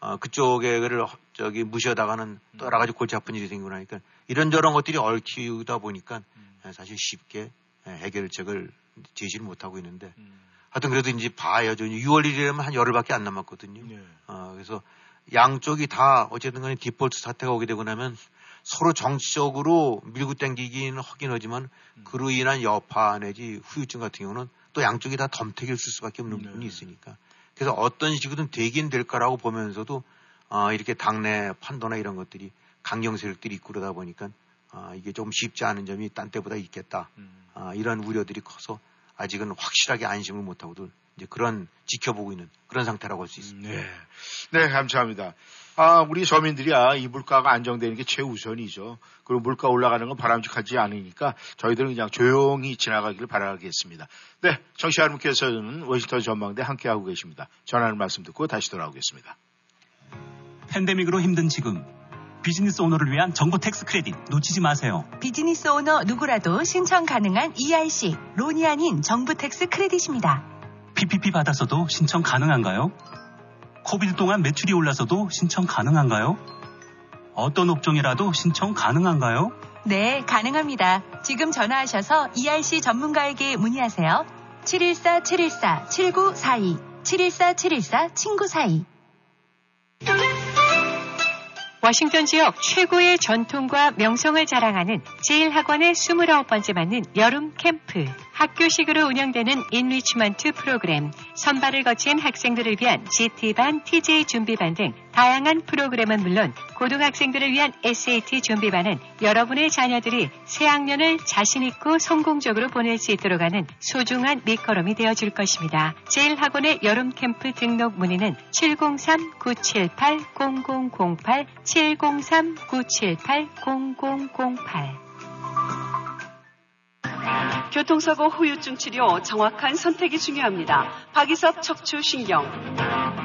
어, 그쪽에를 저기 무시하다가는 음. 또 여러 가지 골치 아픈 일이 생기고 나니까 이런저런 것들이 얽히다 보니까 음. 예, 사실 쉽게 예, 해결책을 제시를 못하고 있는데 음. 하여튼 그래도 이제 봐야죠. 6월 1일이면 한 열흘밖에 안 남았거든요. 네. 어, 그래서 양쪽이 다 어쨌든 간에 디폴트 사태가 오게 되고 나면 서로 정치적으로 밀고 땡기기는 하긴 하지만 음. 그로 인한 여파 내지 후유증 같은 경우는 또 양쪽이 다쓸 수밖에 없는 네. 부분이 있으니까 그래서 어떤 식으로든 되긴 될 거라고 보면서도 어, 이렇게 당내 판도나 이런 것들이 강경 세력들이 있고 그러다 보니까 어, 이게 좀 쉽지 않은 점이 딴 때보다 있겠다. 음. 어, 이런 우려들이 커서 아직은 확실하게 안심을 못하고도 이제 그런 지켜보고 있는 그런 상태라고 할 수 있습니다. 네. 네, 감사합니다. 아, 우리 서민들이 아, 이 물가가 안정되는 게 최우선이죠. 그리고 물가 올라가는 건 바람직하지 않으니까 저희들은 그냥 조용히 지나가기를 바라겠습니다. 네, 정치 여러분께서는 워싱턴 전망대 함께하고 계십니다. 전하는 말씀 듣고 다시 돌아오겠습니다. 팬데믹으로 힘든 지금 business owner를 위한 정부 tax credit 놓치지 마세요. business owner 누구라도 신청 가능한 ERC, loan이 아닌 정부 tax credit입니다. PPP 받아서도 신청 가능한가요? COVID 동안 매출이 올라서도 신청 가능한가요? 어떤 업종이라도 신청 가능한가요? 네, 가능합니다. 지금 전화하셔서 ERC 전문가에게 문의하세요. 714-714-7942, 714-714-친구42. 워싱턴 지역 최고의 전통과 명성을 자랑하는 제1학원의 29번째 맞는 여름 캠프. 학교식으로 운영되는 enrichment 프로그램, 선발을 거친 학생들을 위한 GT반, TJ 준비반 등 다양한 프로그램은 물론 고등학생들을 위한 SAT 준비반은 여러분의 자녀들이 새 학년을 자신있고 성공적으로 보낼 수 있도록 하는 소중한 밑거름이 되어줄 것입니다. 제1학원의 여름 캠프 등록 문의는 703-978-0008, 703-978-0008. 교통사고 후유증 치료 정확한 선택이 중요합니다. 박이섭 척추신경.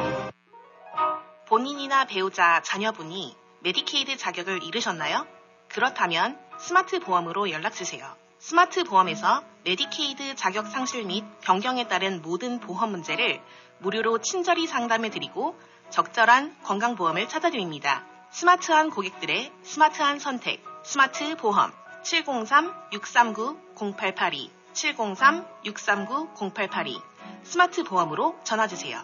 본인이나 배우자, 자녀분이 메디케이드 자격을 잃으셨나요? 그렇다면 스마트 보험으로 연락주세요. 스마트 보험에서 메디케이드 자격 상실 및 변경에 따른 모든 보험 문제를 무료로 친절히 상담해드리고 적절한 건강보험을 찾아드립니다. 스마트한 고객들의 스마트한 선택, 스마트 보험. 703-639-0882, 703-639-0882 스마트 보험으로 전화주세요.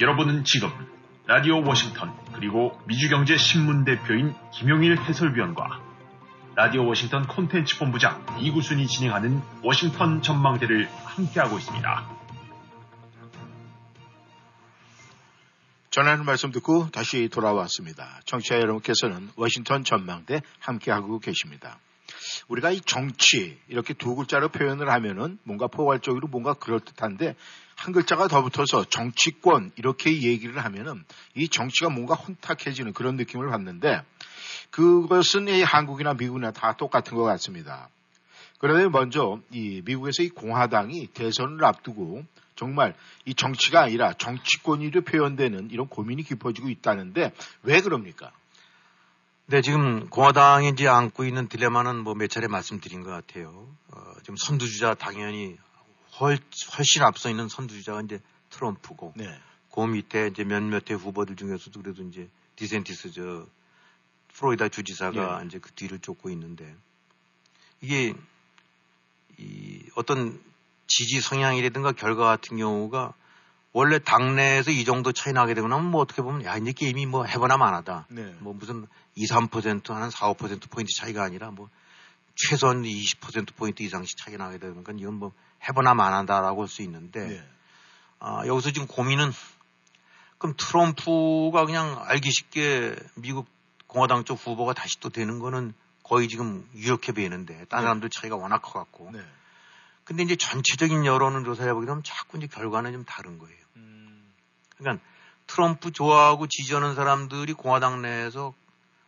여러분은 지금 라디오 워싱턴 그리고 미주경제신문 대표인 김용일 해설위원과 라디오 워싱턴 콘텐츠 본부장 이구순이 진행하는 워싱턴 전망대를 함께하고 있습니다. 전하는 말씀 듣고 다시 돌아왔습니다. 청취자 여러분께서는 워싱턴 전망대 함께하고 계십니다. 우리가 이 정치 이렇게 두 글자로 표현을 하면은 뭔가 포괄적으로 뭔가 그럴듯한데 한 글자가 더 붙어서 정치권 이렇게 얘기를 하면은 이 정치가 뭔가 혼탁해지는 그런 느낌을 받는데 그것은 이 한국이나 미국이나 다 똑같은 것 같습니다. 그런데 먼저 이 미국에서 이 공화당이 대선을 앞두고 정말 이 정치가 아니라 정치권으로 표현되는 이런 고민이 깊어지고 있다는데 왜 그럽니까? 네, 지금 공화당이 이제 안고 있는 딜레마는 뭐 몇 차례 말씀드린 것 같아요. 어, 지금 선두주자 당연히 훨, 훨씬 앞서 있는 선두주자가 이제 트럼프고 네. 그 밑에 이제 몇몇의 후보들 중에서도 그래도 이제 디센티스 저 프로이다 주지사가 네. 이제 그 뒤를 쫓고 있는데 이게 이 어떤 지지 성향이라든가 결과 같은 경우가 원래 당내에서 이 정도 차이 나게 되고 나면 뭐 어떻게 보면 야 이제 게임이 뭐 해보나 마나다. 네. 뭐 무슨 2, 3%한 4, 5% 포인트 차이가 아니라 뭐 최소한 20% 포인트 이상씩 차이 나게 되는 건 이건 뭐 해보나 마나다라고 할 수 있는데 네. 아, 여기서 지금 고민은 그럼 트럼프가 그냥 알기 쉽게 미국 공화당 쪽 후보가 다시 또 되는 거는 거의 지금 유력해 보이는데 다른 네. 사람들 차이가 워낙 커갖고 네. 근데 이제 전체적인 여론을 조사해보게 되면 자꾸 이제 결과는 좀 다른 거예요. 음. 그러니까 트럼프 좋아하고 지지하는 사람들이 공화당 내에서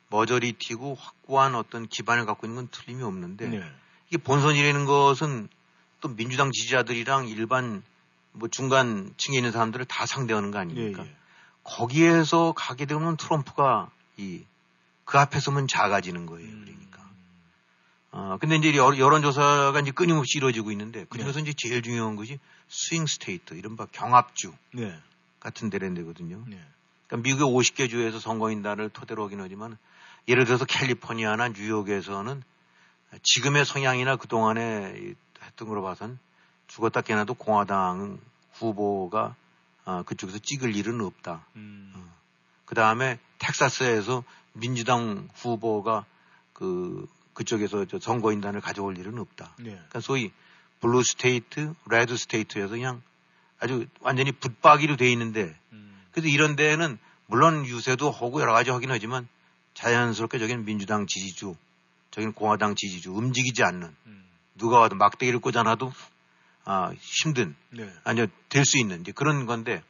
머저리티고 확고한 어떤 기반을 갖고 있는 건 틀림이 없는데 네. 이게 본선이라는 것은 또 민주당 지지자들이랑 일반 뭐 중간층에 있는 사람들을 다 상대하는 거 아닙니까? 예, 예. 거기에서 가게 되면 트럼프가 이 그 앞에 서면 작아지는 거예요. 음. 그러니까. 어, 근데 이제 여론조사가 이제 끊임없이 이루어지고 있는데 그 중에서 네. 이제 제일 중요한 것이 swing state, 이른바 경합주 네. 같은 데는 되거든요. 네. 그러니까 미국의 50개 주에서 선거인단을 토대로 하긴 하지만 예를 들어서 캘리포니아나 뉴욕에서는 지금의 성향이나 그동안에 했던 걸로 봐선 죽었다 깨나도 공화당 후보가 어, 그쪽에서 찍을 일은 없다. 음. 어. 그 다음에 텍사스에서 민주당 후보가 그 그쪽에서 저 선거인단을 가져올 일은 없다. 네. 그러니까 소위 blue state, red state에서 그냥 아주 완전히 붙박이로 돼 있는데 음. 그래서 이런 데는 물론 유세도 하고 여러 가지 하긴 하지만 자연스럽게 저기는 민주당 지지주, 저기는 공화당 지지주 움직이지 않는 음. 누가 와도 막대기를 꽂아놔도 아, 힘든 네. 아니요 될 수 있는 이제 그런 건데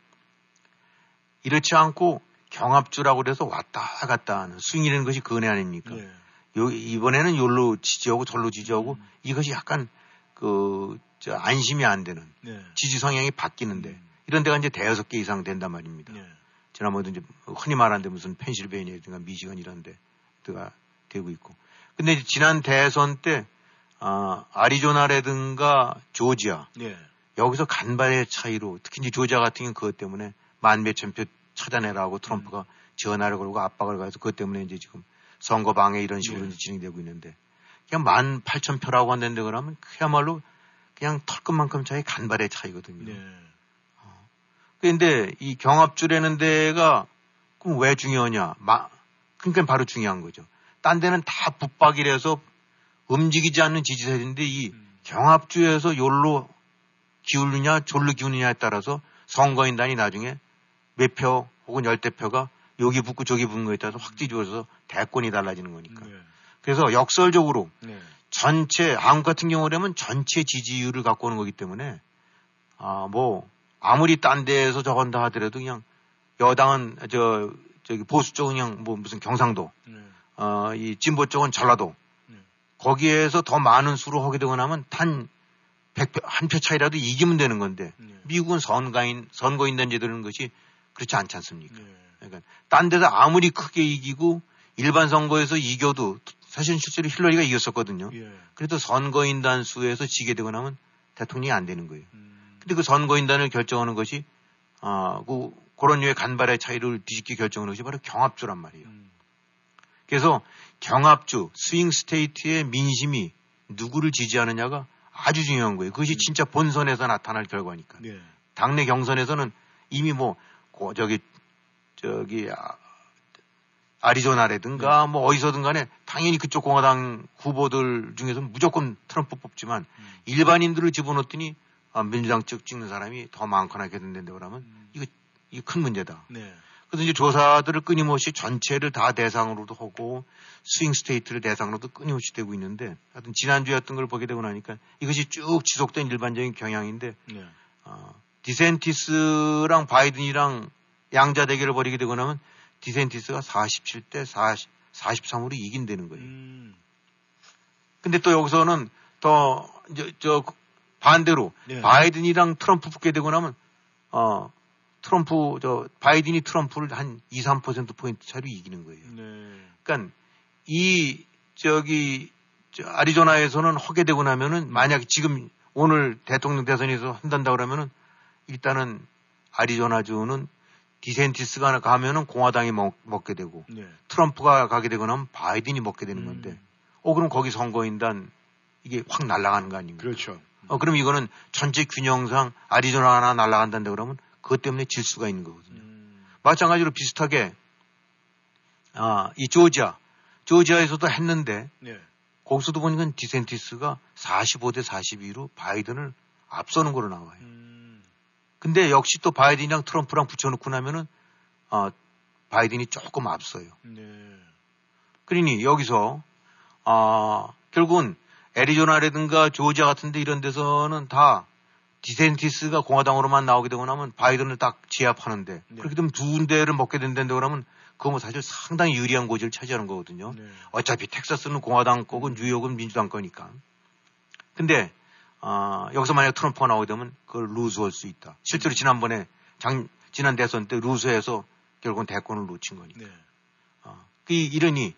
이렇지 않고 경합주라고 그래서 왔다 갔다 하는 스윙이라는 것이 그은혜 아닙니까? 네. 요, 이번에는 요로 지지하고 절로 지지하고 음. 이것이 약간 그, 저, 안심이 안 되는 네. 지지 성향이 바뀌는데 이런 데가 이제 대여섯 개 이상 된단 말입니다. 네. 지난번에도 이제 흔히 말하는데 무슨 펜실베이니아든가 미시건 이런 데가 되고 있고. 근데 지난 대선 때, 아, 아리조나라든가 조지아, 네. 여기서 간발의 차이로 특히 이제 조지아 같은 경우는 그것 때문에 만 몇천 표 찾아내라고 트럼프가 전화를 걸고 압박을 가해서 그것 때문에 이제 지금 선거 방해 이런 식으로 네. 이제 진행되고 있는데 그냥 만 팔천 표라고 한다는데 그러면 그야말로 그냥 털끝만큼 차이 간발의 차이거든요. 네. 그런데 이 경합주라는 데가 그럼 왜 중요하냐? 마, 그러니까 바로 중요한 거죠. 딴 데는 다 붙박이라서 움직이지 않는 지지세인데 이 음. 경합주에서 요로 기울느냐 졸로 기울느냐에 따라서 선거인단이 나중에 몇 표 혹은 열대 표가 여기 붙고 저기 붙는 거에 따라서 확 뒤집어서 대권이 달라지는 거니까. 네. 그래서 역설적으로 네. 전체 한국 같은 경우라면 전체 지지율을 갖고 오는 거기 때문에 아 뭐 아무리 딴 데에서 저건다 하더라도 그냥 여당은 저 저기 보수 쪽은 그냥 뭐 무슨 경상도 네. 어이 진보 쪽은 전라도 네. 거기에서 더 많은 수로 하게 되고 나면 단 100표, 한표 차이라도 이기면 되는 건데 네. 미국은 선거인 선거인 단 제도라는 것이 그렇지 않지 않습니까? 네. 그러니까 딴 데서 아무리 크게 이기고 일반 선거에서 이겨도 사실 실제로 힐러리가 이겼었거든요. 예. 그래도 선거인단 수에서 지게 되고 나면 대통령이 안 되는 거예요. 음. 근데 그 선거인단을 결정하는 것이 아, 그 그런 류의 간발의 차이를 뒤집게 결정하는 것이 바로 경합주란 말이에요. 음. 그래서 경합주, 스윙 스테이트의 민심이 누구를 지지하느냐가 아주 중요한 거예요. 그것이 진짜 본선에서 나타날 결과니까. 네. 당내 경선에서는 이미 뭐 고- 저기 저기 아, 아리조나라든가 뭐 어디서든 간에 당연히 그쪽 공화당 후보들 중에서는 무조건 트럼프 뽑지만 음. 일반인들을 집어넣더니 아, 민주당 쪽 찍는 사람이 더 많거나 이렇게 된다고 그러면 음. 이거 이거 큰 문제다. 네. 그래서 이제 조사들을 끊임없이 전체를 다 대상으로도 하고 swing state를 대상으로도 끊임없이 되고 있는데 하여튼 지난주에 어떤 걸 보게 되고 나니까 이것이 쭉 지속된 일반적인 경향인데 네. 어, 디샌티스랑 바이든이랑 양자 대결을 벌이게 되고 나면 디샌티스가 47대 40, 43으로 이긴다는 거예요. 음. 근데 또 여기서는 더 이제 저 반대로 네. 바이든이랑 트럼프 붙게 되고 나면 어 트럼프 저 바이든이 트럼프를 한 2, 3% 포인트 차로 이기는 거예요. 네. 그러니까 이 저기 저 아리조나에서는 하게 되고 나면은 만약 지금 오늘 대통령 대선에서 한단다 그러면은 일단은 아리조나주는 디센티스가 가면은 공화당이 먹, 먹게 되고 네. 트럼프가 가게 되고 나면 바이든이 먹게 되는 건데 음. 어 그럼 거기 선거인단 이게 확 날아가는 거 아닙니까? 그렇죠. 어 그럼 이거는 전체 균형상 아리조나 하나 날아간다는데 그러면 그것 때문에 질 수가 있는 거거든요. 음. 마찬가지로 비슷하게 아, 이 조지아 조지아에서도 했는데 네. 거기서도 보니까 디센티스가 45대 42로 바이든을 앞서는 거로 나와요. 음. 근데 역시 또 바이든이랑 트럼프랑 붙여놓고 나면은 아, 바이든이 조금 앞서요. 네. 그러니 여기서 아, 결국은 애리조나라든가 조지아 같은 데 이런 데서는 다 디센티스가 공화당으로만 나오게 되고 나면 바이든을 딱 제압하는데 네. 그렇게 되면 두 군데를 먹게 된다는데 그러면 그거 뭐 사실 상당히 유리한 고지를 차지하는 거거든요. 네. 어차피 텍사스는 공화당 거고 뉴욕은 민주당 거니까. 근데 아, 여기서 만약 트럼프가 나오게 되면 그걸 루즈할 수 있다. 실제로 지난번에 장, 지난 대선 때 루즈해서 결국은 대권을 놓친 거니까. 네. 아, 그 이러니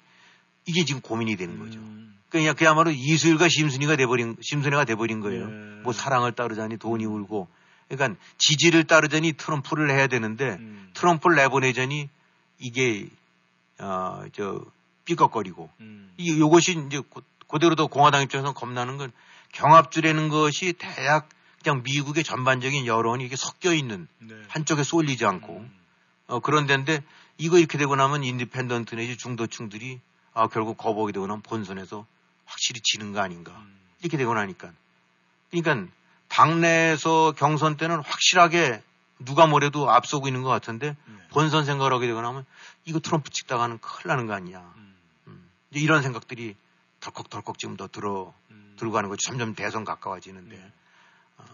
이게 지금 고민이 되는 거죠. 음. 그냥 그야말로 이수일과 심순이가 돼버린 심순이가 돼버린 거예요. 네. 뭐 사랑을 따르자니 돈이 울고, 그러니까 지지를 따르자니 트럼프를 해야 되는데 음. 트럼프를 내보내자니 이게 어저 삐걱거리고 음. 이 요것이 이제 고- 그대로도 공화당 입장에서 겁나는 건 경합주라는 것이 대략 그냥 미국의 전반적인 여론이 이게 섞여 있는 네. 한쪽에 쏠리지 않고 음. 어, 그런 데인데 이거 이렇게 되고 나면 independent 내지 중도층들이 아, 결국 거부하게 되고 나면 본선에서 확실히 지는 거 아닌가. 음. 이렇게 되고 나니까. 그러니까 당내에서 경선 때는 확실하게 누가 뭐래도 앞서고 있는 것 같은데 네. 본선 생각을 하게 되거나 하면 이거 트럼프 찍다가는 큰일 나는 거 아니야. 음. 음. 이런 생각들이 덜컥덜컥 지금 더 들어 음. 들고 가는 거죠. 점점 대선 가까워지는데. 네. 어,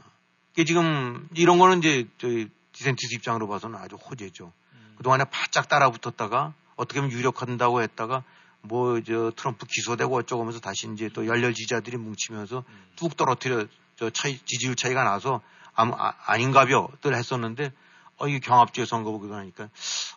이게 지금 이런 거는 이제 저희 디센티스 입장으로 봐서는 아주 호재죠. 음. 그 동안에 바짝 따라붙었다가 어떻게 보면 유력한다고 했다가 뭐 저 트럼프 기소되고 어쩌고 하면서 다시 이제 또 열렬 지지자들이 뭉치면서 음. 뚝 떨어뜨려 저 차이 지지율 차이가 나서 아무 아, 아닌가벼들 했었는데 어 이게 경합주의 선거 보고 나니까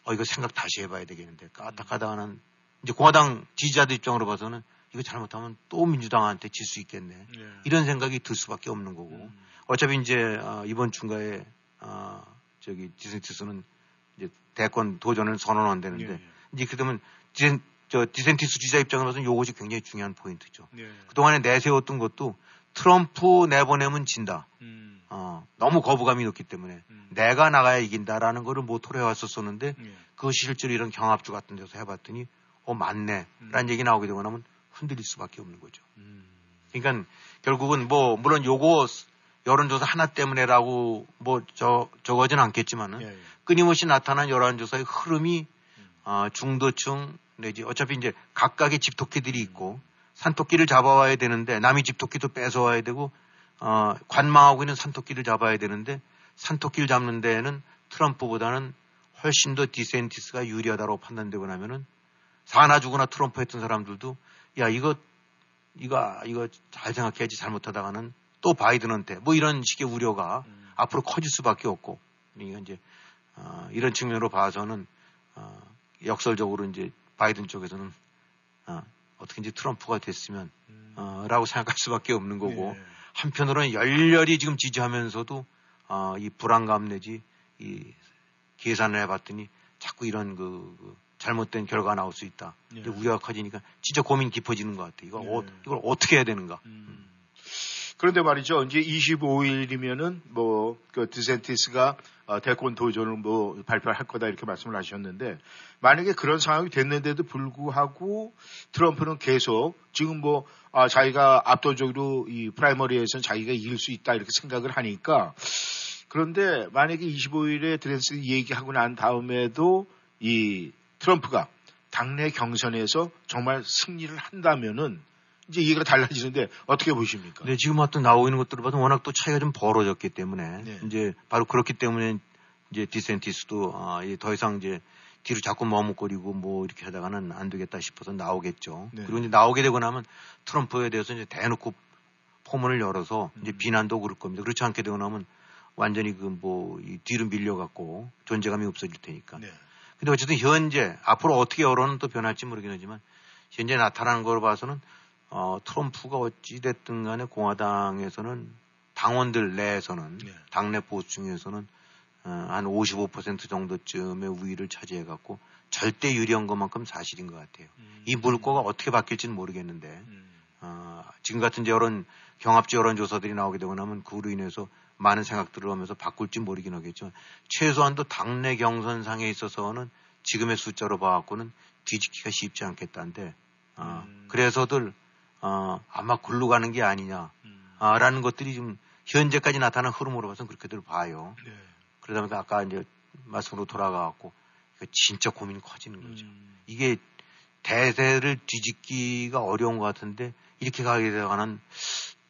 어 이거 생각 다시 해봐야 되겠는데 까딱하다가는 이제 공화당 지지자들 입장으로 봐서는 이거 잘못하면 또 민주당한테 질 수 있겠네 네. 이런 생각이 들 수밖에 없는 거고 음. 어차피 이제 어, 이번 중간에 어, 저기 디센티스는 이제 대권 도전을 선언한다는데 예, 예. 이제 그러면 디센, 저 디센티스 지지자 입장으로서는 요것이 굉장히 중요한 포인트죠. 예. 그동안에 내세웠던 것도 트럼프 내보내면 진다. 음. 어, 너무 거부감이 높기 때문에 음. 내가 나가야 이긴다라는 거를 모토로 해왔었었는데 예. 그것이 실제로 이런 경합주 같은 데서 해봤더니 어 맞네 라는 얘기 나오게 되고 나면 흔들릴 수밖에 없는 거죠. 음. 그러니까 결국은 뭐 물론 요거 여론조사 하나 때문에라고 뭐 저 저거진 않겠지만은 예, 예. 끊임없이 나타난 여론조사의 흐름이 어, 중도층 내지 어차피 이제 각각의 집 토끼들이 있고 산토끼를 잡아와야 되는데 남이 집토끼도 뺏어와야 되고 어, 관망하고 있는 산토끼를 잡아야 되는데 산토끼를 잡는 데에는 트럼프보다는 훨씬 더 디센티스가 유리하다고 판단되고 나면은 사나 죽으나 트럼프 했던 사람들도 야 이거 이거 이거 잘 생각해야지 잘못하다가는 또 바이든한테 뭐 이런 식의 우려가 음. 앞으로 커질 수밖에 없고 그러니까 이제 어, 이런 측면으로 봐서는 어, 역설적으로 이제 바이든 쪽에서는 어, 어떻게 이제 트럼프가 됐으면 음. 어, 라고 생각할 수밖에 없는 거고 예. 한편으로는 열렬히 지금 지지하면서도 어, 이 불안감 내지 이 계산을 해봤더니 자꾸 이런 그, 그 잘못된 결과가 나올 수 있다. 예. 이제 우려가 커지니까 진짜 고민 깊어지는 것 같아. 이걸, 예. 어, 이걸 어떻게 해야 되는가. 음. 그런데 말이죠. 이제 25일이면은 뭐, 그 디센티스가 어, 대권 도전을 뭐 발표할 거다 이렇게 말씀을 하셨는데 만약에 그런 상황이 됐는데도 불구하고 트럼프는 계속 지금 뭐 아, 자기가 압도적으로 이 프라이머리에서는 자기가 이길 수 있다 이렇게 생각을 하니까 그런데 만약에 25일에 드렌스 얘기하고 난 다음에도 이 트럼프가 당내 경선에서 정말 승리를 한다면은 이제 얘기가 달라지는데 어떻게 보십니까? 근데 지금 어떤 나오고 있는 것들을 봐도 워낙 또 차이가 좀 벌어졌기 때문에 네. 이제 바로 그렇기 때문에 이제 디센티스도 아, 이더 이상 이제 뒤로 자꾸 머뭇거리고 뭐 이렇게 하다가는 안 되겠다 싶어서 나오겠죠. 네. 그리고 이제 나오게 되고 나면 트럼프에 대해서 이제 대놓고 포문을 열어서 이제 음. 비난도 그럴 겁니다. 그렇지 않게 되고 나면 완전히 그뭐이 뒤로 밀려갖고 존재감이 없어질 테니까. 네. 근데 어쨌든 현재 앞으로 어떻게 여론은 또 변할지 모르긴 하지만 현재 나타나는 걸 봐서는 어, 트럼프가 어찌됐든 간에 공화당에서는 당원들 내에서는 네. 당내 보수층에서는 어, 한 55% 정도쯤의 우위를 차지해 갖고 절대 유리한 것만큼 사실인 것 같아요. 음. 이 물꼬가 어떻게 바뀔지는 모르겠는데 음. 어, 지금 같은 여론 경합지 여론 조사들이 나오게 되고 나면 그로 인해서 많은 생각들을 하면서 바꿀지 모르긴 하겠지만 최소한도 당내 경선상에 있어서는 지금의 숫자로 봐갖고는 뒤집기가 쉽지 않겠다는데 어, 음. 그래서들 어, 아마 굴러 가는 게 아니냐라는 음. 것들이 좀 현재까지 나타난 흐름으로 봐서는 그렇게들 봐요. 네. 그러다 보니까 아까 이제 말씀으로 돌아가갖고 진짜 고민이 커지는 거죠. 음. 이게 대세를 뒤집기가 어려운 것 같은데 이렇게 가게 되가는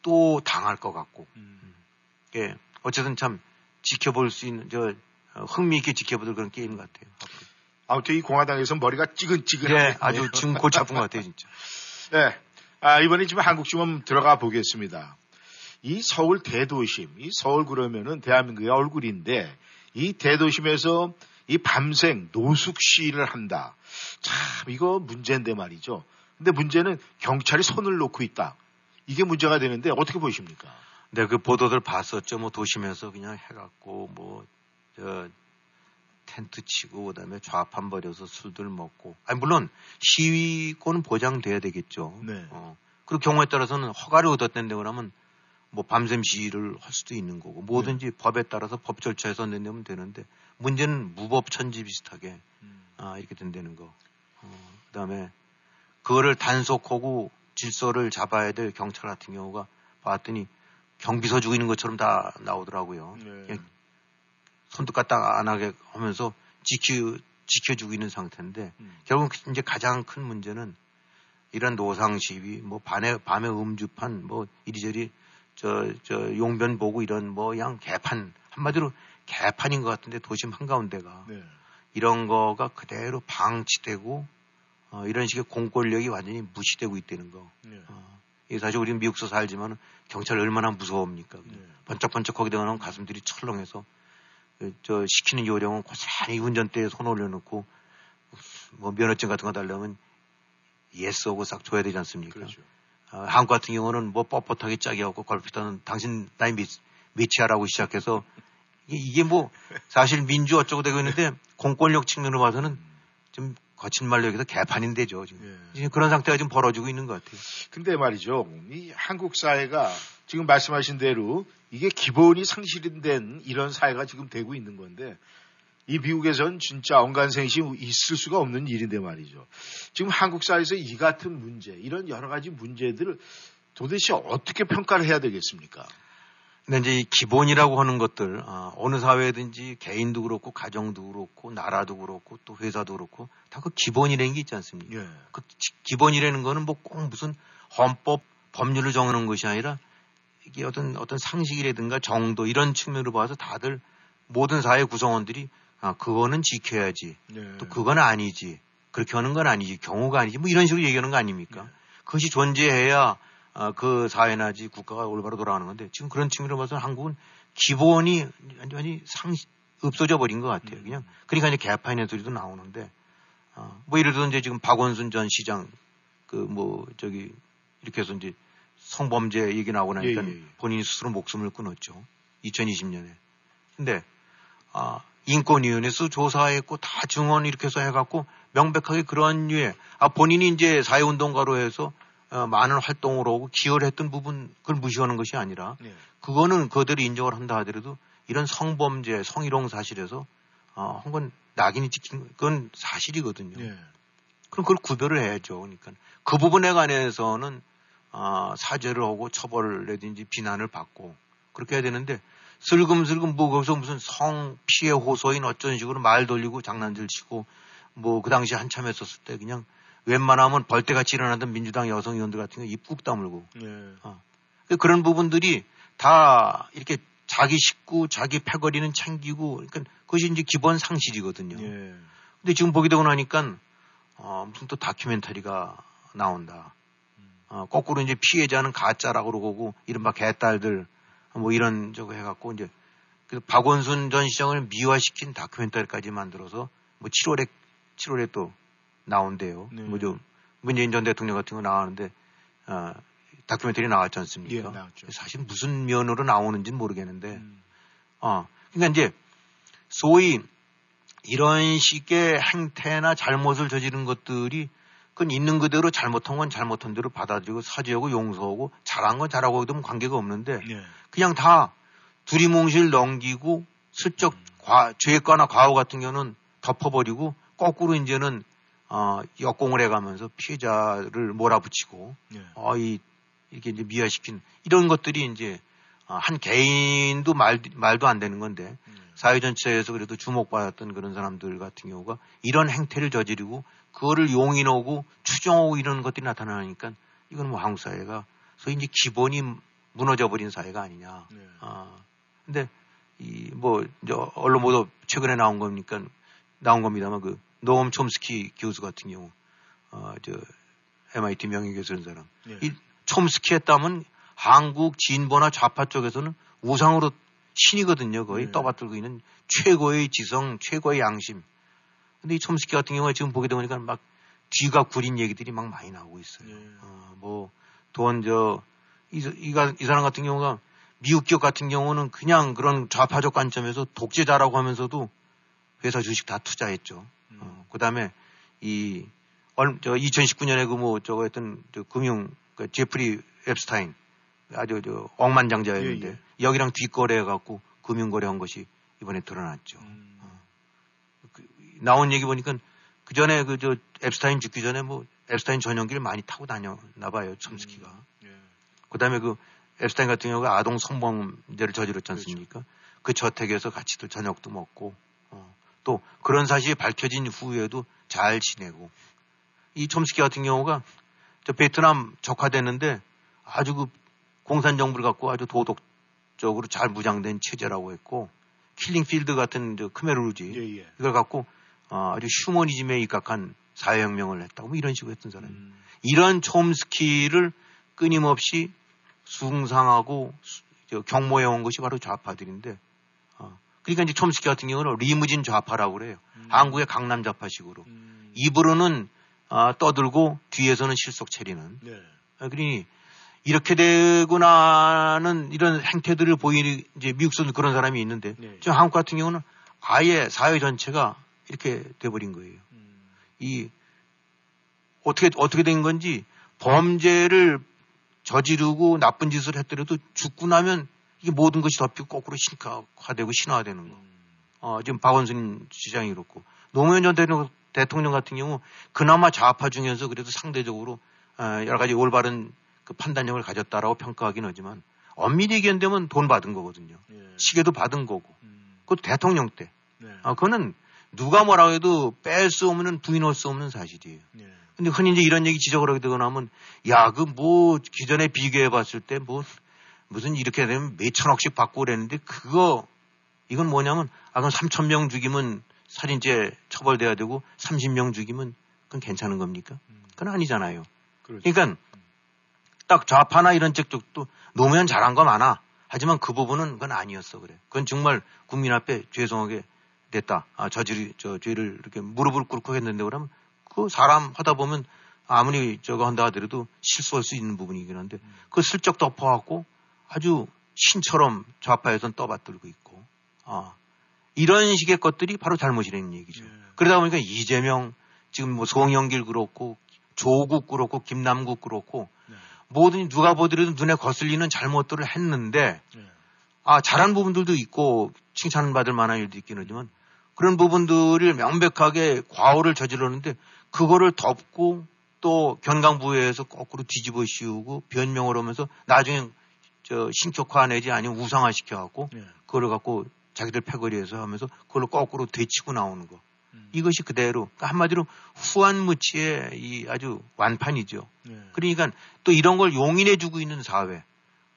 또 당할 것 같고 음. 예 어쨌든 참 지켜볼 수 있는 저 어, 흥미있게 지켜보던 그런 게임 같아요. 앞으로. 아무튼 이 공화당에서 머리가 찌근찌근하네. 예, 아주 지금 골치 아픈 것 같아요 진짜. 네. 아, 이번에 지금 한국 좀 들어가 보겠습니다. 이 서울 대도심, 이 서울 그러면은 대한민국의 얼굴인데 이 대도심에서 이 밤생 노숙시를 한다. 참 이거 문제인데 말이죠. 근데 문제는 경찰이 손을 놓고 있다. 이게 문제가 되는데 어떻게 보십니까? 네, 그 보도들 봤었죠. 뭐 도심에서 그냥 해갖고 뭐 저 텐트 치고 그다음에 좌판 벌여서 술들 먹고. 아니 물론 시위권은 보장돼야 되겠죠. 네. 어. 그리고 경우에 따라서는 허가를 얻었는데 그러면 뭐 밤샘 시위를 할 수도 있는 거고 뭐든지 네. 법에 따라서 법 절차에서 낸다면 되는데 문제는 무법 천지 비슷하게 음. 아, 이렇게 된다는 거. 어, 그다음에 그거를 단속하고 질서를 잡아야 될 경찰 같은 경우가 봤더니 경비서 죽이는 것처럼 다 나오더라고요. 네. 그냥 손도 까딱 안 하게 하면서 지켜 지켜주고 있는 상태인데 음. 결국 이제 가장 큰 문제는 이런 노상 시위, 뭐 밤에 밤에 음주판, 뭐 이리저리 저 저 용변 보고 이런 뭐 그냥 개판 한마디로 개판인 것 같은데 도심 한 가운데가 네. 이런 거가 그대로 방치되고 어, 이런 식의 공권력이 완전히 무시되고 있다는 거. 네. 어, 이게 사실 우리는 미국서 살지만 경찰 얼마나 무서웁니까? 네. 번쩍번쩍 거기 되면 가슴들이 철렁해서 그, 저 시키는 요령은 고스란히 운전대에 손 올려놓고 뭐 면허증 같은 거 달라면 yes 하고 싹 줘야 되지 않습니까? 그렇죠. 어, 한국 같은 경우는 뭐 뻣뻣하게 짜게 하고 걸핏하면 당신 나이 몇, 몇이야라고 시작해서 이게, 이게 뭐 사실 민주 어쩌고 되고 있는데 공권력 측면으로 봐서는 좀 거친 말로 얘기해서 개판인 데죠. 지금. 예. 지금 그런 상태가 지금 벌어지고 있는 것 같아요. 근데 말이죠. 이 한국 사회가 지금 말씀하신 대로 이게 기본이 상실된 이런 사회가 지금 되고 있는 건데 이 미국에선 진짜 언간생시 있을 수가 없는 일인데 말이죠. 지금 한국 사회에서 이 같은 문제, 이런 여러 가지 문제들을 도대체 어떻게 평가를 해야 되겠습니까? 근데 이제 이 기본이라고 하는 것들 아, 어느 사회든지 개인도 그렇고 가정도 그렇고 나라도 그렇고 또 회사도 그렇고 다 그 기본이라는 게 있지 않습니까? 예. 그 지- 기본이라는 거는 뭐 꼭 무슨 헌법 법률을 정하는 것이 아니라 이게 어떤 어떤 상식이라든가 정도 이런 측면으로 봐서 다들 모든 사회 구성원들이 아 그거는 지켜야지. 예. 또 그건 아니지. 그렇게 하는 건 아니지. 경우가 아니지. 뭐 이런 식으로 얘기하는 거 아닙니까? 그것이 존재해야 아, 그 사회나지 국가가 올바로 돌아가는 건데 지금 그런 측면으로 봐서는 한국은 기본이 완전히 상 없어져 버린 것 같아요. 그냥. 그러니까 이제 개판의 소리도 나오는데 어, 뭐 예를 들어 이제 지금 박원순 전 시장 그 뭐 저기 이렇게 해서 이제 성범죄 얘기 나오고 나니까 예, 예, 예. 본인이 스스로 목숨을 끊었죠. 2020년에. 근데 아 인권위원회에서 조사했고 다 증언 이렇게 해서 해갖고 명백하게 그런 류의 아 본인이 이제 사회운동가로 해서 어, 많은 활동을 하고 기여를 했던 부분 그걸 무시하는 것이 아니라 네. 그거는 그들이 인정을 한다 하더라도 이런 성범죄 성희롱 사실에서 어, 한건 낙인이 찍힌 그건 사실이거든요. 예. 그럼 그걸 구별을 해야죠. 그러니까 그 부분에 관해서는 아, 사죄를 하고 처벌을 내든지 비난을 받고 그렇게 해야 되는데 슬금슬금 뭐 거기서 무슨 성 피해 호소인 어쩐 식으로 말 돌리고 장난질 치고 뭐 그 당시 한참 했었을 때 그냥 웬만하면 벌떼같이 일어나던 민주당 여성 의원들 같은 경우 입꾹 다물고 예. 그런 부분들이 다 이렇게 자기 식구, 자기 패거리는 챙기고, 그러니까 그것이 이제 기본 상실이거든요. 예. 근데 지금 보게 되고 나니까, 어, 무슨 또 다큐멘터리가 나온다. 어, 거꾸로 이제 피해자는 가짜라고 그러고, 이른바 개딸들, 뭐 이런 저거 해갖고, 이제, 그 박원순 전 시장을 미화시킨 다큐멘터리까지 만들어서, 뭐 7월에, 7월에 또 나온대요. 네. 뭐 좀, 문재인 전 대통령 같은 거 나왔는데, 어, 다큐멘터리 나왔지 않습니까? 예, 나왔죠. 사실 무슨 면으로 나오는지는 모르겠는데, 음. 어, 그러니까 이제 소위 이런 식의 행태나 잘못을 저지른 것들이 그건 있는 그대로 잘못한 건 잘못한 대로 받아들이고 사죄하고 용서하고 잘한 건 잘하고 하면 관계가 없는데 예. 그냥 다 두리뭉실 넘기고 슬쩍 과, 죄과나 과오 같은 경우는 덮어버리고 거꾸로 이제는 어, 역공을 해가면서 피해자를 몰아붙이고 예. 어, 이, 이렇게 이제 미화시킨 이런 것들이 이제 어, 한 개인도 말, 말도 안 되는 건데 사회 전체에서 그래도 주목받았던 그런 사람들 같은 경우가 이런 행태를 저지르고 그거를 용인하고 추정하고 이런 것들이 나타나니까 이건 뭐 한국 사회가 소위 이제 기본이 무너져 버린 사회가 아니냐. 네. 아, 근데 이 뭐 이제 언론 보도 최근에 나온 거니까 나온 겁니다만 그 노엄 촘스키 교수 같은 경우 어저 MIT 명예 교수는 사람 예. 이 촘스키 했다면 한국 진보나 좌파 쪽에서는 우상으로 신이거든요. 거의 네. 떠받들고 있는 최고의 지성, 최고의 양심. 근데 이 촘스키 같은 경우에 지금 보게 되니까 막 뒤가 구린 얘기들이 막 많이 나오고 있어요. 예. 어, 뭐, 돈, 저, 이, 이, 가- 이 사람 같은 경우가 미국 기업 같은 경우는 그냥 그런 좌파적 관점에서 독재자라고 하면서도 회사 주식 다 투자했죠. 어, 그 다음에 이, 얼, 저 2019년에 그 뭐 저거 했던 저 금융, 그 제프리 앱스타인 아주 저 억만장자였는데 예, 예. 여기랑 뒷거래 해갖고 금융거래 한 것이 이번에 드러났죠. 음. 그, 나온 얘기 보니까 그 전에 그 저 앱스타인 죽기 전에 뭐 앱스타인 전용기를 많이 타고 다녔나 봐요, 첨스키가. 예. 그 다음에 그 앱스타인 같은 경우가 아동 성범죄를 저질렀지 않습니까? 그 저택에서 같이 또 저녁도 먹고 어, 또 그런 사실이 밝혀진 후에도 잘 지내고 이 촘스키 같은 경우가 저 베트남 적화됐는데 아주 그 공산 정부를 갖고 아주 도덕적으로 잘 무장된 체제라고 했고 킬링필드 같은 저 크메르루지 예, 예. 이걸 갖고 어, 아주 휴머니즘에 입각한 사회혁명을 했다고 뭐 이런 식으로 했던 사람. 음. 이런 촘스키를 끊임없이 숭상하고 수- 저 경모해 온 것이 바로 좌파들인데, 어, 그러니까 이제 촘스키 같은 경우는 리무진 좌파라고 그래요. 한국의 강남 좌파식으로. 음. 입으로는 아, 떠들고 뒤에서는 실속 차리는. 네. 아, 그러니 이렇게 되고 나는 이런 행태들을 보이는 이제 미국에서는 그런 사람이 있는데 네. 지금 한국 같은 경우는 아예 사회 전체가 이렇게 돼버린 거예요. 음. 이 어떻게 어떻게 된 건지 범죄를 저지르고 나쁜 짓을 했더라도 죽고 나면 이게 모든 것이 덮이고 거꾸로 신화되고 신화되는 거. 어, 지금 박원순 시장이 그렇고 노무현 전 대통령, 대통령 같은 경우 그나마 좌파 중에서 그래도 상대적으로 어, 여러 가지 올바른 그 판단력을 가졌다라고 평가하긴 하지만 엄밀히 얘기한다면 돈 받은 거거든요. 예. 시계도 받은 거고. 음. 그것도 대통령 때. 네. 아, 그거는 누가 뭐라고 해도 뺄 수 없는 부인할 수 없는 사실이에요. 네. 근데 흔히 이제 이런 얘기 지적을 하게 되거나 하면 야, 그 뭐 기존에 비교해 봤을 때 뭐 무슨 이렇게 되면 몇천억씩 받고 그랬는데 그거 이건 뭐냐면 아, 그럼 3천 명 죽이면 살인죄 처벌돼야 되고 30명 죽이면 그건 괜찮은 겁니까? 그건 아니잖아요. 그렇죠. 그러니까 딱 좌파나 이런 쪽도 노무현 잘한 거 많아. 하지만 그 부분은 그건 아니었어 그래. 그건 정말 국민 앞에 죄송하게 됐다. 아, 저질이 저 죄를 이렇게 무릎을 꿇고 했는데 그러면 그 사람 하다 보면 아무리 저거 한다 하더라도 실수할 수 있는 부분이긴 한데 그 슬쩍 덮어갖고 아주 신처럼 좌파에선 떠받들고 있고 아 이런 식의 것들이 바로 잘못이라는 얘기죠. 그러다 보니까 이재명 지금 뭐 송영길 그렇고 조국 그렇고 김남국 그렇고 네. 모든 누가 보더라도 눈에 거슬리는 잘못들을 했는데 네. 아 잘한 부분들도 있고 칭찬받을 만한 일도 있긴 하지만 그런 부분들을 명백하게 과오를 저질렀는데 그거를 덮고 또 견강부회에서 거꾸로 뒤집어 씌우고 변명을 하면서 나중에 저 신격화 내지 아니면 우상화 시켜갖고 네. 그걸 갖고 자기들 패거리에서 하면서 그걸로 거꾸로 되치고 나오는 거. 음. 이것이 그대로 그러니까 한마디로 후한무치의 이 아주 완판이죠. 네. 그러니까 또 이런 걸 용인해주고 있는 사회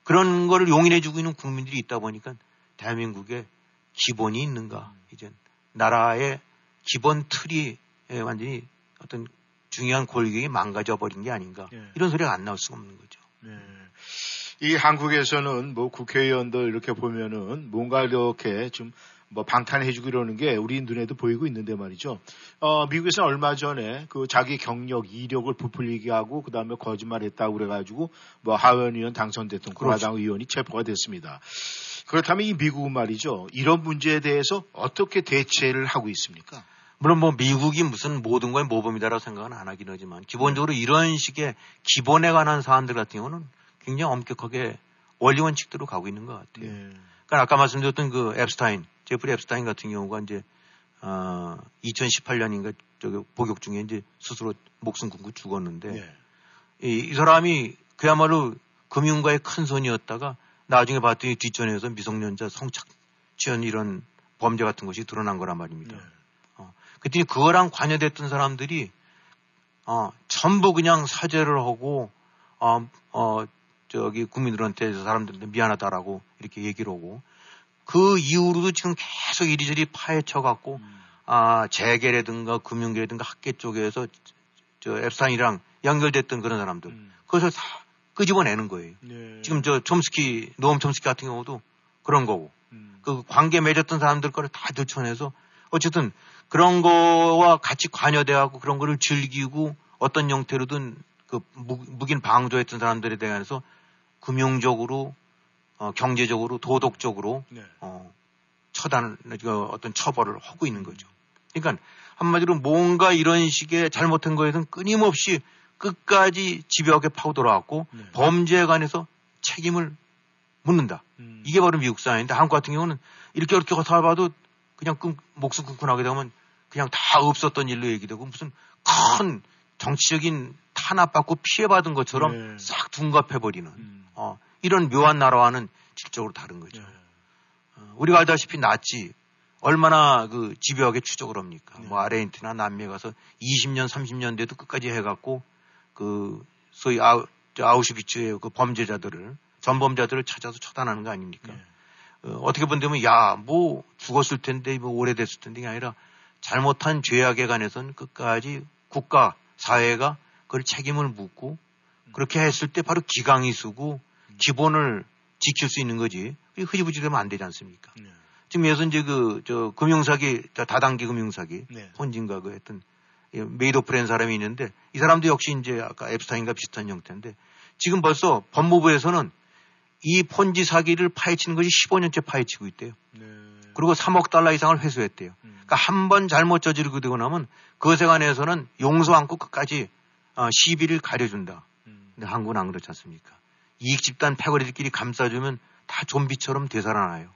그런 거를 용인해주고 있는 국민들이 있다 보니까 대한민국에 기본이 있는가 이제 나라의 기본 틀이 예, 완전히 어떤 중요한 골격이 망가져 버린 게 아닌가 예. 이런 소리가 안 나올 수가 없는 거죠. 네. 이 한국에서는 뭐 국회의원들 이렇게 보면은 뭔가 이렇게 좀 뭐 방탄해주고 이러는 게 우리 눈에도 보이고 있는데 말이죠. 어, 미국에서는 얼마 전에 그 자기 경력, 이력을 부풀리게 하고 그 다음에 거짓말했다고 그래가지고 뭐 하원 의원 당선됐던 그렇죠. 공화당 의원이 체포가 됐습니다. 그렇다면 이 미국은 말이죠. 이런 문제에 대해서 어떻게 대체를 하고 있습니까? 물론 뭐 미국이 무슨 모든 거에 모범이다라고 생각은 안 하긴 하지만 기본적으로 이런 식의 기본에 관한 사안들 같은 경우는 굉장히 엄격하게 원리 원칙대로 가고 있는 것 같아요. 네. 그러니까 아까 말씀드렸던 그 앱스타인, 제프리 앱스타인 같은 경우가 이제 어 2018년인가 저기 복역 중에 이제 스스로 목숨 끊고 죽었는데 네. 이, 이 사람이 그야말로 금융가의 큰 손이었다가 나중에 봤더니 뒷전에서 미성년자 성착 취한 이런 범죄 같은 것이 드러난 거란 말입니다. 네. 어, 그랬더니 그거랑 관여됐던 사람들이 어, 전부 그냥 사죄를 하고 어, 어, 저기 국민들한테 사람들한테 미안하다라고 이렇게 얘기를 하고 그 이후로도 지금 계속 이리저리 파헤쳐 갖고 아 재계라든가 금융계라든가 학계 쪽에서 저 앱스타인이랑 연결됐던 그런 사람들 음. 그것을 다 끄집어내는 거예요. 네. 지금 저 촘스키 노엄 촘스키 같은 경우도 그런 거고 음. 그 관계 맺었던 사람들 거를 다 들춰내서 어쨌든 그런 거와 같이 관여돼하고 그런 거를 즐기고 어떤 형태로든 그 무, 묵인 방조했던 사람들에 대해서 금융적으로 어, 경제적으로 도덕적으로 네. 어, 처단 그 어떤 처벌을 하고 있는 거죠. 그러니까 한마디로 뭔가 이런 식의 잘못한 거에는 끊임없이 끝까지 집요하게 파고들어왔고 네. 범죄에 관해서 책임을 묻는다. 음. 이게 바로 미국 사회인데 한국 같은 경우는 이렇게 이렇게 살아봐도 그냥 끈, 목숨 끊고 나게 되면 그냥 다 없었던 일로 얘기되고 무슨 큰 정치적인 탄압받고 피해받은 것처럼 네. 싹 둔갑해버리는 음. 어, 이런 묘한 나라와는 질적으로 다른 거죠. 어, 우리가 알다시피 나치 얼마나 그 집요하게 추적을 합니까? 뭐 아르헨티나 남미에 가서 20년, 30년대도 끝까지 해갖고 그 소위 아우, 아우슈비츠의 그 범죄자들을 전범자들을 찾아서 처단하는 거 아닙니까? 어, 어떻게 본다면 야 뭐 죽었을 텐데 뭐 오래됐을 텐데 이 아니라 잘못한 죄악에 관해서는 끝까지 국가 사회가 그걸 책임을 묻고 그렇게 했을 때 바로 기강이 쓰고 기본을 지킬 수 있는 거지 흐지부지 되면 안 되지 않습니까? 네. 지금 예서 이제 그 저 금융사기 저 다단계 금융사기 네. 폰진가 그 했던 메이ド프렌 사람이 있는데 이 사람도 역시 이제 아까 앱스타인과 비슷한 형태인데 지금 벌써 법무부에서는 이 폰지 사기를 파헤치는 것이 15년째 파헤치고 있대요. 네. 그리고 3억 달러 이상을 회수했대요. 그러니까 한 번 잘못 저지르고 되고 나면 그것에 관해서는 용서 않고 끝까지 어, 시비를 가려준다. 근데 한국은 안 그렇지 않습니까? 이익 집단 패거리들끼리 감싸주면 다 좀비처럼 되살아나요.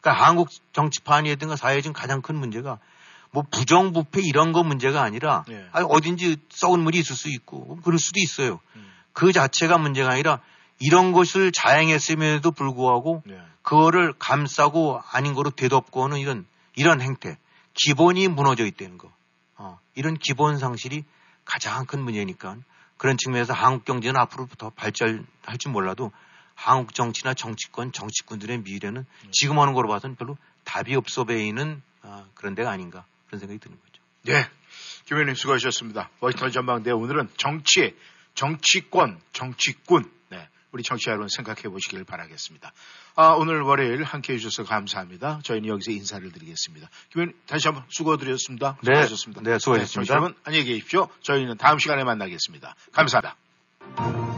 그러니까 한국 정치판이든가 사회에 지금 가장 큰 문제가 뭐 부정부패 이런 거 문제가 아니라 예. 아니, 어딘지 썩은 물이 있을 수 있고 그럴 수도 있어요. 그 자체가 문제가 아니라 이런 것을 자행했음에도 불구하고 네. 그거를 감싸고 아닌 거로 되덮고 하는 이런 이런 행태 기본이 무너져 있다는 거. 어, 이런 기본 상실이 가장 큰 문제니까 그런 측면에서 한국 경제는 앞으로 더 발전할 줄 몰라도 한국 정치나 정치권, 정치꾼들의 미래는 지금 하는 거로 봐서는 별로 답이 없어 보이는 아, 그런 데가 아닌가 그런 생각이 드는 거죠. 네. 김 의원님 수고하셨습니다. 워싱턴 전망대 오늘은 정치, 정치권, 정치꾼. 네. 우리 청취자 여러분 생각해 보시길 바라겠습니다. 아, 오늘 월요일 함께 해주셔서 감사합니다. 저희는 여기서 인사를 드리겠습니다. 김 의원님 다시 한번 수고드렸습니다. 네. 수고하셨습니다. 네, 수고하셨습니다. 청취자 여러분 안녕히 계십시오. 저희는 다음 시간에 만나겠습니다. 감사합니다.